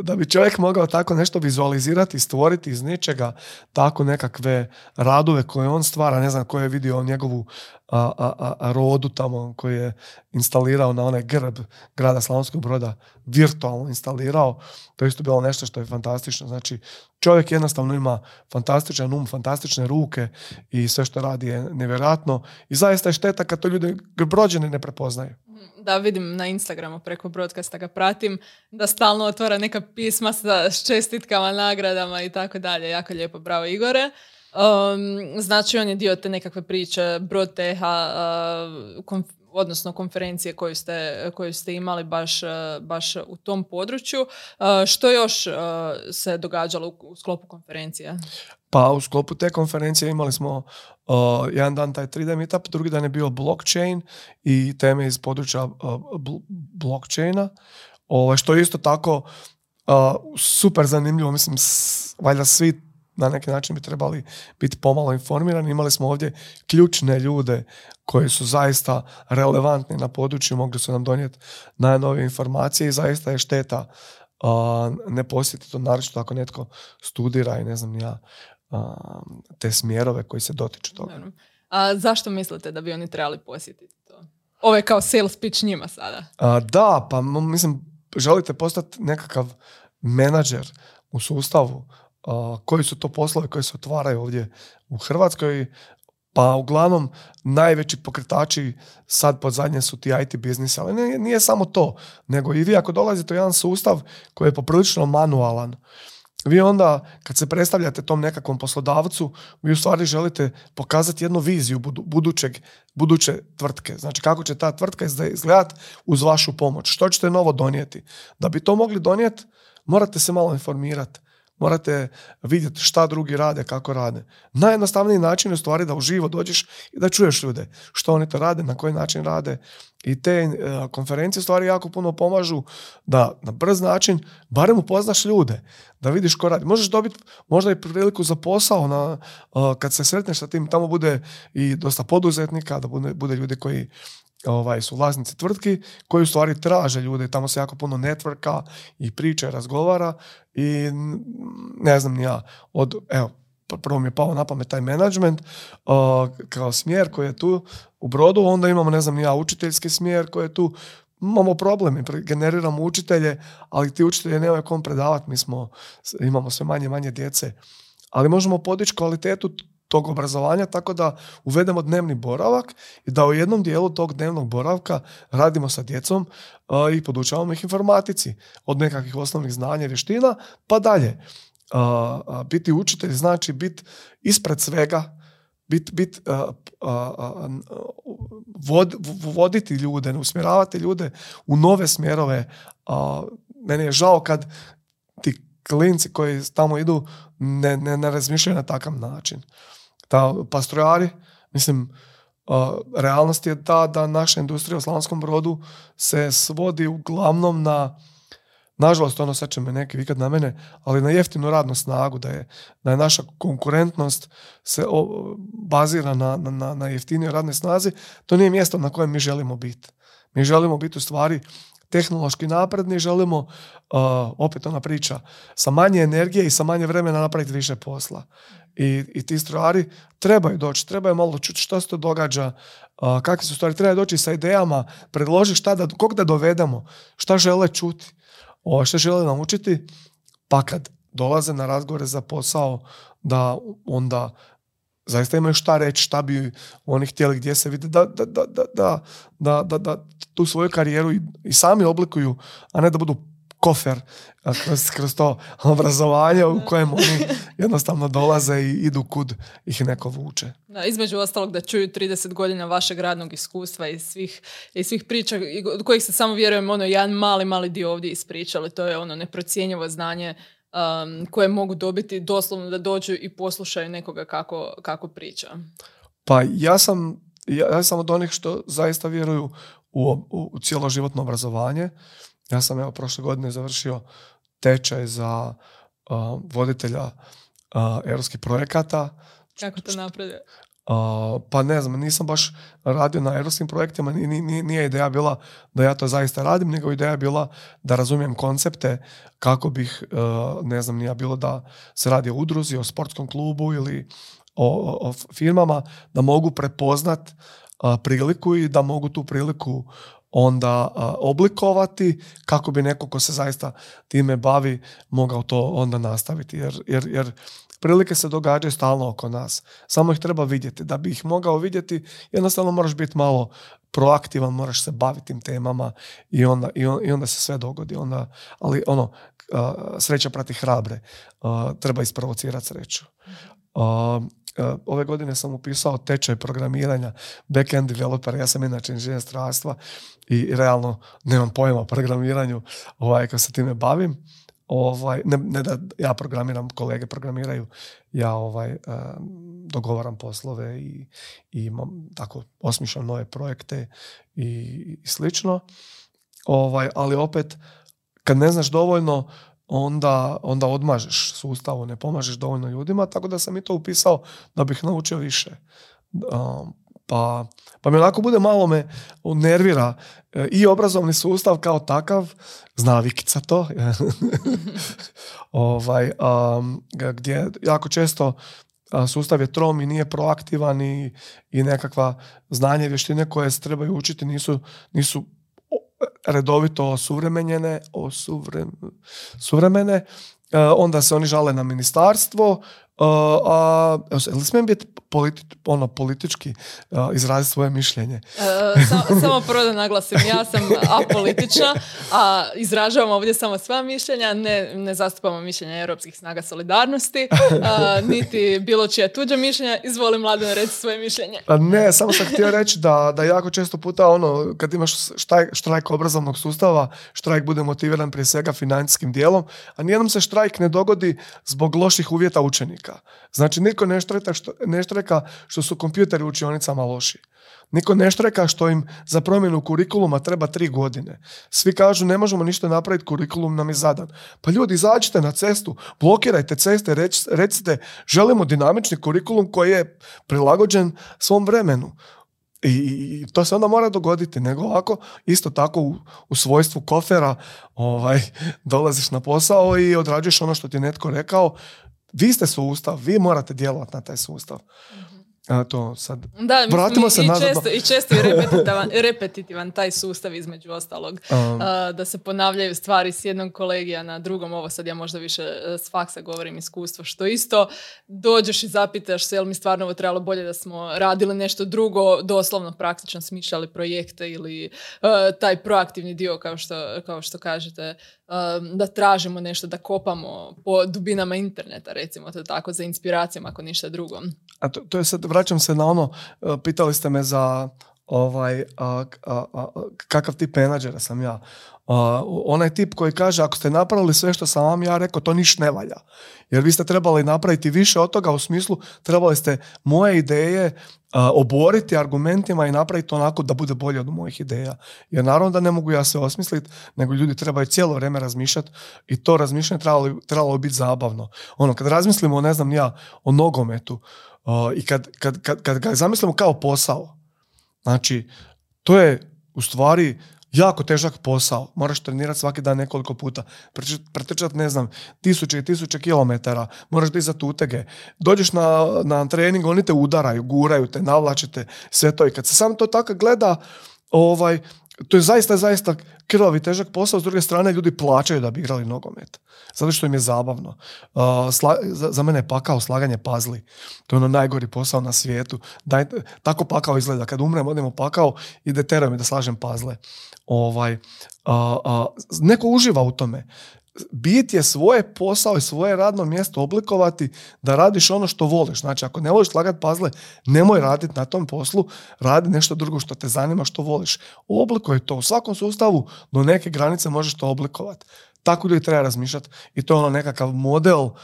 da bi čovjek mogao tako nešto vizualizirati, stvoriti iz ničega, tako nekakve radove koje on stvara, ne znam ko je vidio njegovu a, a, a, rodu tamo koji je instalirao na onaj grb grada Slavonskog broda, virtualno instalirao, to je isto bilo nešto što je fantastično. Znači, čovjek jednostavno ima fantastičan um, fantastične ruke i sve što radi je nevjerojatno i zaista je šteta kad to ljudi brođeni ne prepoznaju. Da, vidim na Instagramu preko broadcasta ga pratim, da stalno otvara neka pisma sa čestitkama, nagradama i tako dalje. Jako lijepo, bravo Igore. Um, znači on je dio te nekakve priče Broteha, uh, odnosno konferencije koju ste, koju ste imali baš, baš u tom području. Što još se događalo u sklopu konferencije? Pa u sklopu te konferencije imali smo jedan dan taj 3D meetup, drugi dan je bio blockchain i teme iz područja uh, blockchaina, ovaj, što je isto tako super zanimljivo, mislim, valjda svi na neki način bi trebali biti pomalo informirani. Imali smo ovdje ključne ljude koji su zaista relevantni na području, mogli su nam donijeti najnovije informacije i zaista je šteta ne posjetiti to, naročito ako netko studira i ne znam ja, te smjerove koji se dotiču toga. A zašto mislite da bi oni trebali posjetiti to? Ovo je kao sales pitch njima sada. da, pa mislim, želite postati nekakav menadžer u sustavu, koji su to poslovi koji se otvaraju ovdje u Hrvatskoj, pa uglavnom najveći pokretači sad pod zadnje su ti IT biznisi, ali nije, nije samo to, nego i vi ako dolazite u jedan sustav koji je poprilično manualan, vi onda kad se predstavljate tom nekakvom poslodavcu, vi u stvari želite pokazati jednu viziju budućeg, buduće tvrtke. Znači kako će ta tvrtka izgledati uz vašu pomoć. Što ćete novo donijeti? Da bi to mogli donijeti, morate se malo informirati. Morate vidjeti šta drugi rade, kako rade. Najjednostavniji način je u stvari da uživo dođeš i da čuješ ljude. Što oni to rade, na koji način rade. I te e, konferencije stvari jako puno pomažu da na brz način barem upoznaš ljude. Da vidiš ko radi. Možeš dobiti možda i priliku za posao na, e, kad se sretneš sa tim. Tamo bude i dosta poduzetnika, da bude, bude ljudi koji ovaj, su vlasnici tvrtki koji u stvari traže ljude, tamo se jako puno networka i priče razgovara i ne znam ni ja, od, evo, prvo mi je pao na pamet taj management uh, kao smjer koji je tu u brodu, onda imamo, ne znam ni ja, učiteljski smjer koji je tu, imamo problemi, generiramo učitelje, ali ti učitelji nemaju kom predavati, mi smo, imamo sve manje manje djece, ali možemo podići kvalitetu tog obrazovanja tako da uvedemo dnevni boravak i da u jednom dijelu tog dnevnog boravka radimo sa djecom i podučavamo ih informatici od nekakvih osnovnih znanja i vještina pa dalje. biti učitelj znači biti ispred svega, bit, bit, voditi ljude, usmjeravati ljude u nove smjerove. Meni je žao kad ti klinci koji tamo idu ne, ne, ne razmišljaju na takav način da pastrojari, mislim, realnost je ta da naša industrija u Slavonskom brodu se svodi uglavnom na nažalost ono sad će me neki vikat na mene, ali na jeftinu radnu snagu, da je, da je naša konkurentnost se bazira na, na, na jeftinijoj radnoj snazi, to nije mjesto na kojem mi želimo biti. Mi želimo biti u stvari tehnološki napredni, želimo, uh, opet ona priča, sa manje energije i sa manje vremena napraviti više posla. I, i ti strojari trebaju doći, trebaju malo čuti što se to događa, uh, kakve su stvari, trebaju doći sa idejama, predloži šta da, kog da dovedemo, šta žele čuti, o, šta žele naučiti, pa kad dolaze na razgovore za posao, da onda zaista imaju šta reći, šta bi oni htjeli, gdje se vide, da, da, da, da, da, da, tu svoju karijeru i, i sami oblikuju, a ne da budu kofer kroz, kroz to obrazovanje u kojem oni jednostavno dolaze i idu kud ih neko vuče. Da, između ostalog da čuju 30 godina vašeg radnog iskustva i svih, i svih priča od kojih se samo vjerujem ono jedan mali, mali dio ovdje ispričali. To je ono neprocjenjivo znanje um, koje mogu dobiti doslovno da dođu i poslušaju nekoga kako, kako priča. Pa ja sam, ja, sam od onih što zaista vjeruju u, u, u cjeloživotno obrazovanje. Ja sam evo prošle godine završio tečaj za uh, voditelja uh, europskih projekata. Kako to napreduje? pa ne znam, nisam baš radio na europskim projektima, nije ideja bila da ja to zaista radim, nego ideja bila da razumijem koncepte kako bih, e, ne znam, nije bilo da se radi o udruzi, o sportskom klubu ili o, o firmama, da mogu prepoznat priliku i da mogu tu priliku onda oblikovati kako bi neko ko se zaista time bavi mogao to onda nastaviti. Jer, jer, jer prilike se događaju stalno oko nas. Samo ih treba vidjeti. Da bi ih mogao vidjeti, jednostavno moraš biti malo proaktivan, moraš se baviti tim temama i onda, i, onda se sve dogodi. Onda, ali ono, sreća prati hrabre. treba isprovocirati sreću. ove godine sam upisao tečaj programiranja backend developer, ja sam inače inženjer zdravstva i realno nemam pojma o programiranju ovaj, kad se time bavim. Ovaj, ne, ne da ja programiram, kolege programiraju, ja ovaj, dogovaram poslove i, i imam tako osmišljam nove projekte i, i slično. Ovaj, ali opet, kad ne znaš dovoljno, onda, onda odmažeš sustavu, ne pomažeš dovoljno ljudima, tako da sam i to upisao da bih naučio više. Um, pa, pa mi onako bude malo me nervira. E, i obrazovni sustav kao takav, zna Vikica to, ovaj, um, gdje jako često sustav je trom i nije proaktivan i, i nekakva znanje i vještine koje se trebaju učiti nisu, nisu redovito osuvremenjene, suvremene, e, onda se oni žale na ministarstvo, a, a smijem biti politi, ono, politički a, izraziti svoje mišljenje? E, samo, samo prvo da naglasim, ja sam apolitična, a izražavam ovdje samo sva mišljenja, ne, ne zastupamo mišljenja Europskih snaga solidarnosti, niti bilo čije tuđe mišljenja. Izvolim mladeno reći svoje mišljenje. Ne, samo sam htio reći da, da jako često puta ono, kad imaš štrajk, štrajk obrazovnog sustava, štrajk bude motiviran prije svega financijskim dijelom, a nijednom se štrajk ne dogodi zbog loših uvjeta učenika. Znači, niko ne štreka što, ne što su kompjuteri u učionicama loši. Niko ne štreka što im za promjenu kurikuluma treba tri godine. Svi kažu ne možemo ništa napraviti, kurikulum nam je zadan. Pa ljudi, izađite na cestu, blokirajte ceste, recite želimo dinamični kurikulum koji je prilagođen svom vremenu. I, to se onda mora dogoditi, nego ovako isto tako u, u svojstvu kofera ovaj, dolaziš na posao i odrađuješ ono što ti je netko rekao vi ste sustav, vi morate djelovati na taj sustav. A to sad. Da, Vratimo se i, često, i često je repetitivan, repetitivan taj sustav između ostalog. Um. da se ponavljaju stvari s jednog kolegija na drugom. Ovo sad ja možda više e, s faksa govorim iskustvo. Što isto dođeš i zapitaš se jel mi stvarno ovo trebalo bolje da smo radili nešto drugo, doslovno praktično smišljali projekte ili e, taj proaktivni dio kao što, kao što kažete da tražimo nešto, da kopamo po dubinama interneta, recimo to tako, za inspiracijom ako ništa drugo. A to, to je sad, vraćam se na ono, e, pitali ste me za ovaj, a, a, kakav tip menadžera sam ja. Onaj tip koji kaže ako ste napravili sve što sam vam ja rekao, to niš ne valja. Jer vi ste trebali napraviti više od toga u smislu, trebali ste moje ideje oboriti argumentima i napraviti onako da bude bolje od mojih ideja. Jer naravno da ne mogu ja se osmisliti, nego ljudi trebaju cijelo vrijeme razmišljati i to razmišljanje trebalo, trebalo biti zabavno. Ono, kad razmislimo, ne znam ja, o nogometu i kad, kad, kad, kad ga zamislimo kao posao, znači, to je u stvari jako težak posao. Moraš trenirati svaki dan nekoliko puta. Pretrčati, ne znam, tisuće i tisuće kilometara. Moraš dizati utege. Dođeš na, na trening, oni te udaraju, guraju te, navlačite, sve to. I kad se sam to tako gleda, ovaj, to je zaista, zaista krvavi težak posao, s druge strane ljudi plaćaju da bi igrali nogomet. Zato što im je zabavno. Uh, za, za, mene je pakao slaganje pazli. To je ono najgori posao na svijetu. Daj, tako pakao izgleda. Kad umrem, odemo pakao i deterujem da slažem pazle. Ovaj, uh, neko uživa u tome bit je svoje posao i svoje radno mjesto oblikovati da radiš ono što voliš. Znači, ako ne voliš slagati pazle, nemoj raditi na tom poslu, radi nešto drugo što te zanima, što voliš. Oblikuj to. U svakom sustavu do neke granice možeš to oblikovati. Tako ljudi treba razmišljati i to je ono nekakav model uh,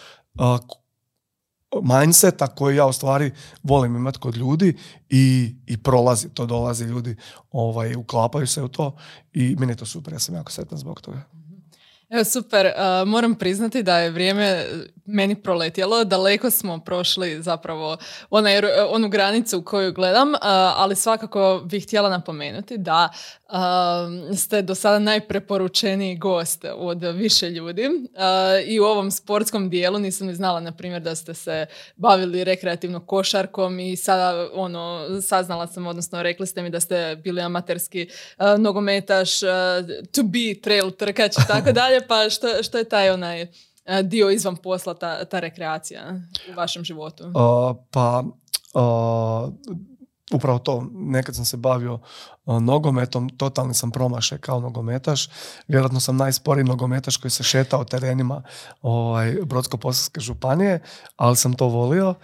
mindseta koji ja u stvari volim imati kod ljudi i, i prolazi, to dolazi ljudi, ovaj, uklapaju se u to i meni je to super, ja sam jako sretan zbog toga. Evo, super, moram priznati da je vrijeme meni proletjelo, daleko smo prošli zapravo onaj, onu granicu koju gledam, ali svakako bih htjela napomenuti da ste do sada najpreporučeniji gost od više ljudi. I u ovom sportskom dijelu nisam ni znala, na primjer, da ste se bavili rekreativno košarkom i sada ono, saznala sam, odnosno rekli ste mi da ste bili amaterski nogometaš, to be trail trkač i tako dalje, pa što, što je taj onaj dio izvan posla, ta, ta rekreacija u vašem životu? pa upravo to, nekad sam se bavio nogometom, totalni sam promašaj kao nogometaš. Vjerojatno sam najsporiji nogometaš koji se šetao terenima ovaj, Brodsko-posavske županije, ali sam to volio.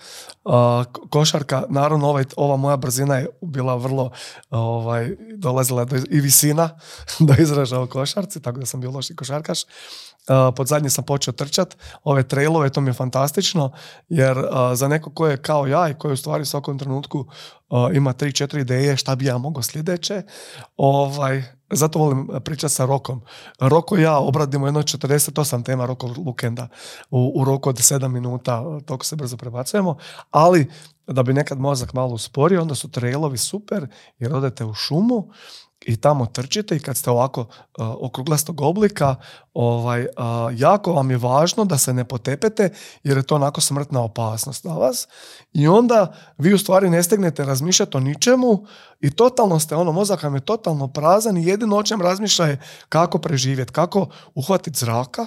košarka, naravno ovaj, ova moja brzina je bila vrlo ovaj, dolazila do, i visina do izražaja u košarci, tako da sam bio loši košarkaš pod zadnje sam počeo trčat, ove trailove, to mi je fantastično, jer za neko ko je kao ja i koji u stvari u svakom trenutku ima 3-4 ideje šta bi ja mogao sljedeće, ovaj, zato volim pričati sa Rokom. Roko i ja obradimo jedno 48 tema Roko Lukenda u, u roku od 7 minuta, toliko se brzo prebacujemo, ali da bi nekad mozak malo usporio, onda su trailovi super jer odete u šumu i tamo trčite i kad ste ovako uh, okruglastog oblika, ovaj, jako vam je važno da se ne potepete jer je to onako smrtna opasnost na vas i onda vi u stvari ne stegnete razmišljati o ničemu i totalno ste, ono, mozak vam je totalno prazan i jedino o čem razmišlja je kako preživjeti, kako uhvatiti zraka,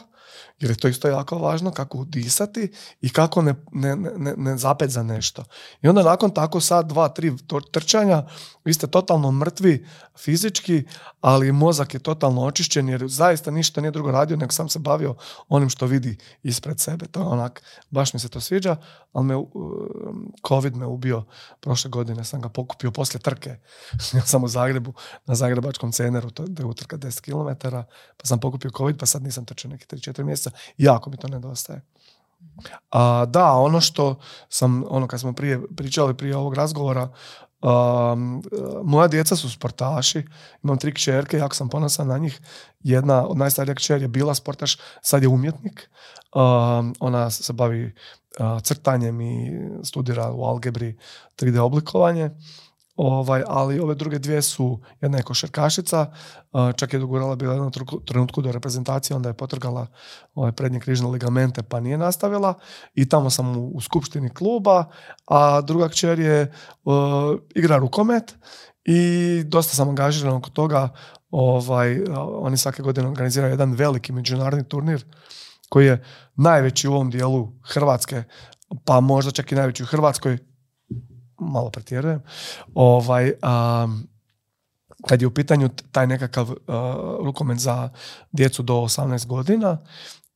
jer je to isto jako važno kako udisati i kako ne, ne, ne, ne zapet za nešto. I onda nakon tako sad, dva, tri trčanja, vi ste totalno mrtvi fizički, ali mozak je totalno očišćen jer zaista ništa nije drugo radio nego sam se bavio onim što vidi ispred sebe. To je onak, baš mi se to sviđa, ali me, COVID me ubio prošle godine, sam ga pokupio poslije trke. ja sam u Zagrebu, na Zagrebačkom ceneru, to je utrka 10 km, pa sam pokupio COVID, pa sad nisam trčao neki 3-4 mjeseca. Jako mi to nedostaje. A, da, ono što sam, ono kad smo prije pričali prije ovog razgovora, Um, moja djeca su sportaši, imam tri kćerke, jako sam ponosan na njih. Jedna od najstarijih kćer je bila sportaš, sad je umjetnik. Um, ona se bavi crtanjem i studira u algebri 3D oblikovanje. Ovaj, ali ove druge dvije su, jedna je košarkašica, čak je dogurala bila jednom trenutku do reprezentacije, onda je potrgala ove prednje križne ligamente pa nije nastavila i tamo sam u, skupštini kluba, a druga kćer je igra rukomet i dosta sam angažiran oko toga. Ovaj, oni svake godine organiziraju jedan veliki međunarodni turnir koji je najveći u ovom dijelu Hrvatske, pa možda čak i najveći u Hrvatskoj, malo pretjerujem, ovaj, kad je u pitanju taj nekakav uh, rukomet za djecu do 18 godina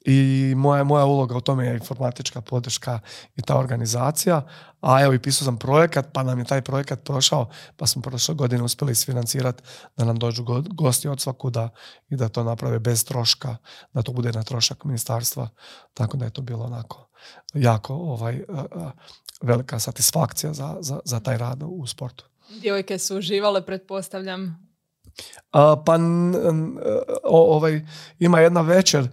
i moja, moja uloga u tome je informatička podrška i ta organizacija, a evo i pisao sam projekat, pa nam je taj projekat prošao, pa smo prošle godine uspjeli isfinancirati da nam dođu gosti od svakuda i da to naprave bez troška, da to bude na trošak ministarstva, tako da je to bilo onako jako ovaj, velika satisfakcija za, za, za taj rad u sportu. Djevojke su uživale, pretpostavljam. pa ovaj, ima jedna večer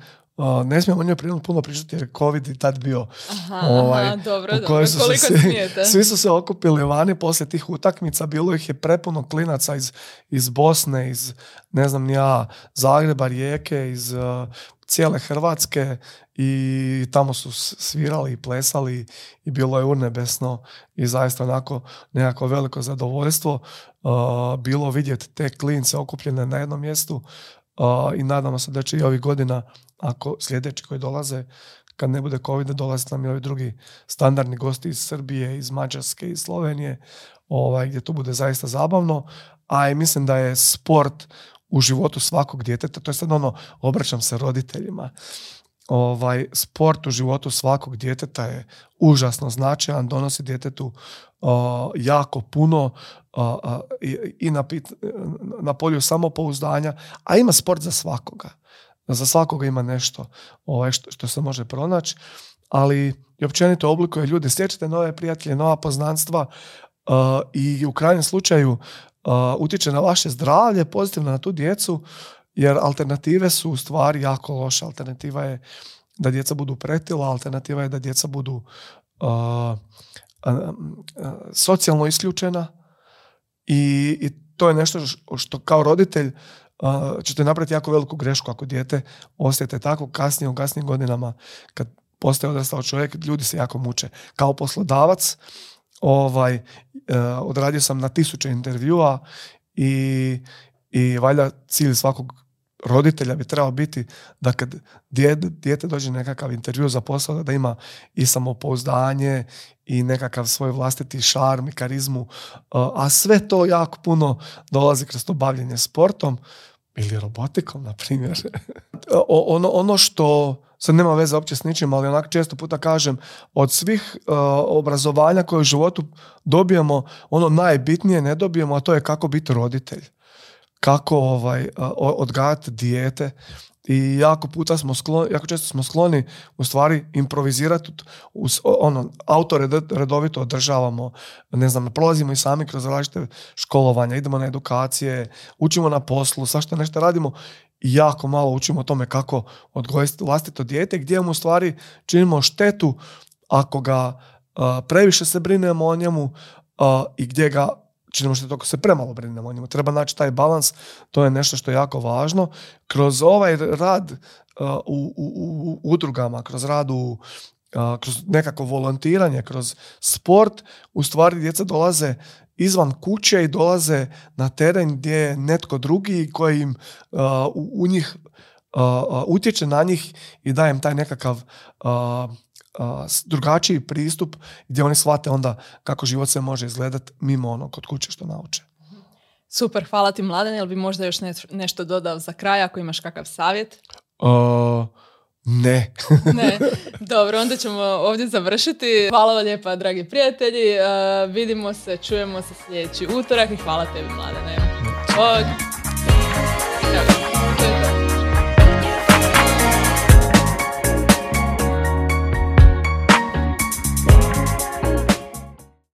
ne smijemo o njoj puno pričati jer je COVID i tad bio aha, ovaj, aha, dobro, dobro. Su Koliko se, svi su se okupili vani poslije tih utakmica, bilo ih je prepuno klinaca iz, iz Bosne, iz ne znam ja, Zagreba, Rijeke, iz uh, cijele Hrvatske i tamo su svirali i plesali i bilo je urnebesno i zaista onako nekako veliko zadovoljstvo uh, bilo vidjeti te klince okupljene na jednom mjestu uh, i nadamo se da će i ovih godina ako sljedeći koji dolaze kad ne bude covid dolaze nam i ovi drugi standardni gosti iz Srbije, iz Mađarske, iz Slovenije ovaj, gdje to bude zaista zabavno a i mislim da je sport u životu svakog djeteta, to je sad ono, obraćam se roditeljima, ovaj, sport u životu svakog djeteta je užasno značajan, donosi djetetu jako puno i, i na, na polju samopouzdanja, a ima sport za svakoga. Za svakoga ima nešto ovaj, što, što se može pronaći, ali i općenito oblikuje ljude, stječete nove prijatelje, nova poznanstva i u krajnjem slučaju utječe na vaše zdravlje, pozitivno na tu djecu, jer alternative su u stvari jako loše. Alternativa je da djeca budu pretila, alternativa je da djeca budu socijalno isključena i, i to je nešto što kao roditelj uh, ćete napraviti jako veliku grešku ako dijete ostajete tako kasnije u kasnijim godinama kad postaje odrastao čovjek, ljudi se jako muče. Kao poslodavac ovaj, uh, odradio sam na tisuće intervjua i, i valjda cilj svakog roditelja bi trebao biti da kad dijete, dođe na nekakav intervju za posao da ima i samopouzdanje i nekakav svoj vlastiti šarm i karizmu, a sve to jako puno dolazi kroz to bavljenje sportom ili robotikom, na primjer. ono, ono što sad nema veze uopće s ničim, ali onako često puta kažem, od svih obrazovanja koje u životu dobijemo, ono najbitnije ne dobijemo, a to je kako biti roditelj. Kako ovaj, odgajati dijete. I jako puta smo skloni, jako često smo skloni u stvari improvizirati, uz, ono, autore redovito održavamo, ne znam, prolazimo i sami kroz različite školovanja, idemo na edukacije, učimo na poslu, što nešto radimo jako malo učimo o tome kako odgojiti vlastito dijete, gdje mu stvari činimo štetu ako ga previše se brinemo o njemu i gdje ga činimo što se premalo brinemo o njemu. Treba naći taj balans, to je nešto što je jako važno. Kroz ovaj rad u, u, u, udrugama, kroz rad u, kroz nekako volontiranje, kroz sport, u stvari djeca dolaze izvan kuće i dolaze na teren gdje je netko drugi koji im uh, u, njih utječe na njih i daje im taj nekakav drugačiji pristup gdje oni shvate onda kako život se može izgledati mimo ono kod kuće što nauče. Super, hvala ti Mladen. Jel bi možda još nešto dodao za kraj ako imaš kakav savjet? Ne. ne. Dobro, onda ćemo ovdje završiti. Hvala vam lijepa, dragi prijatelji. Uh, vidimo se, čujemo se sljedeći utorak i hvala tebi, Mladene. Bog.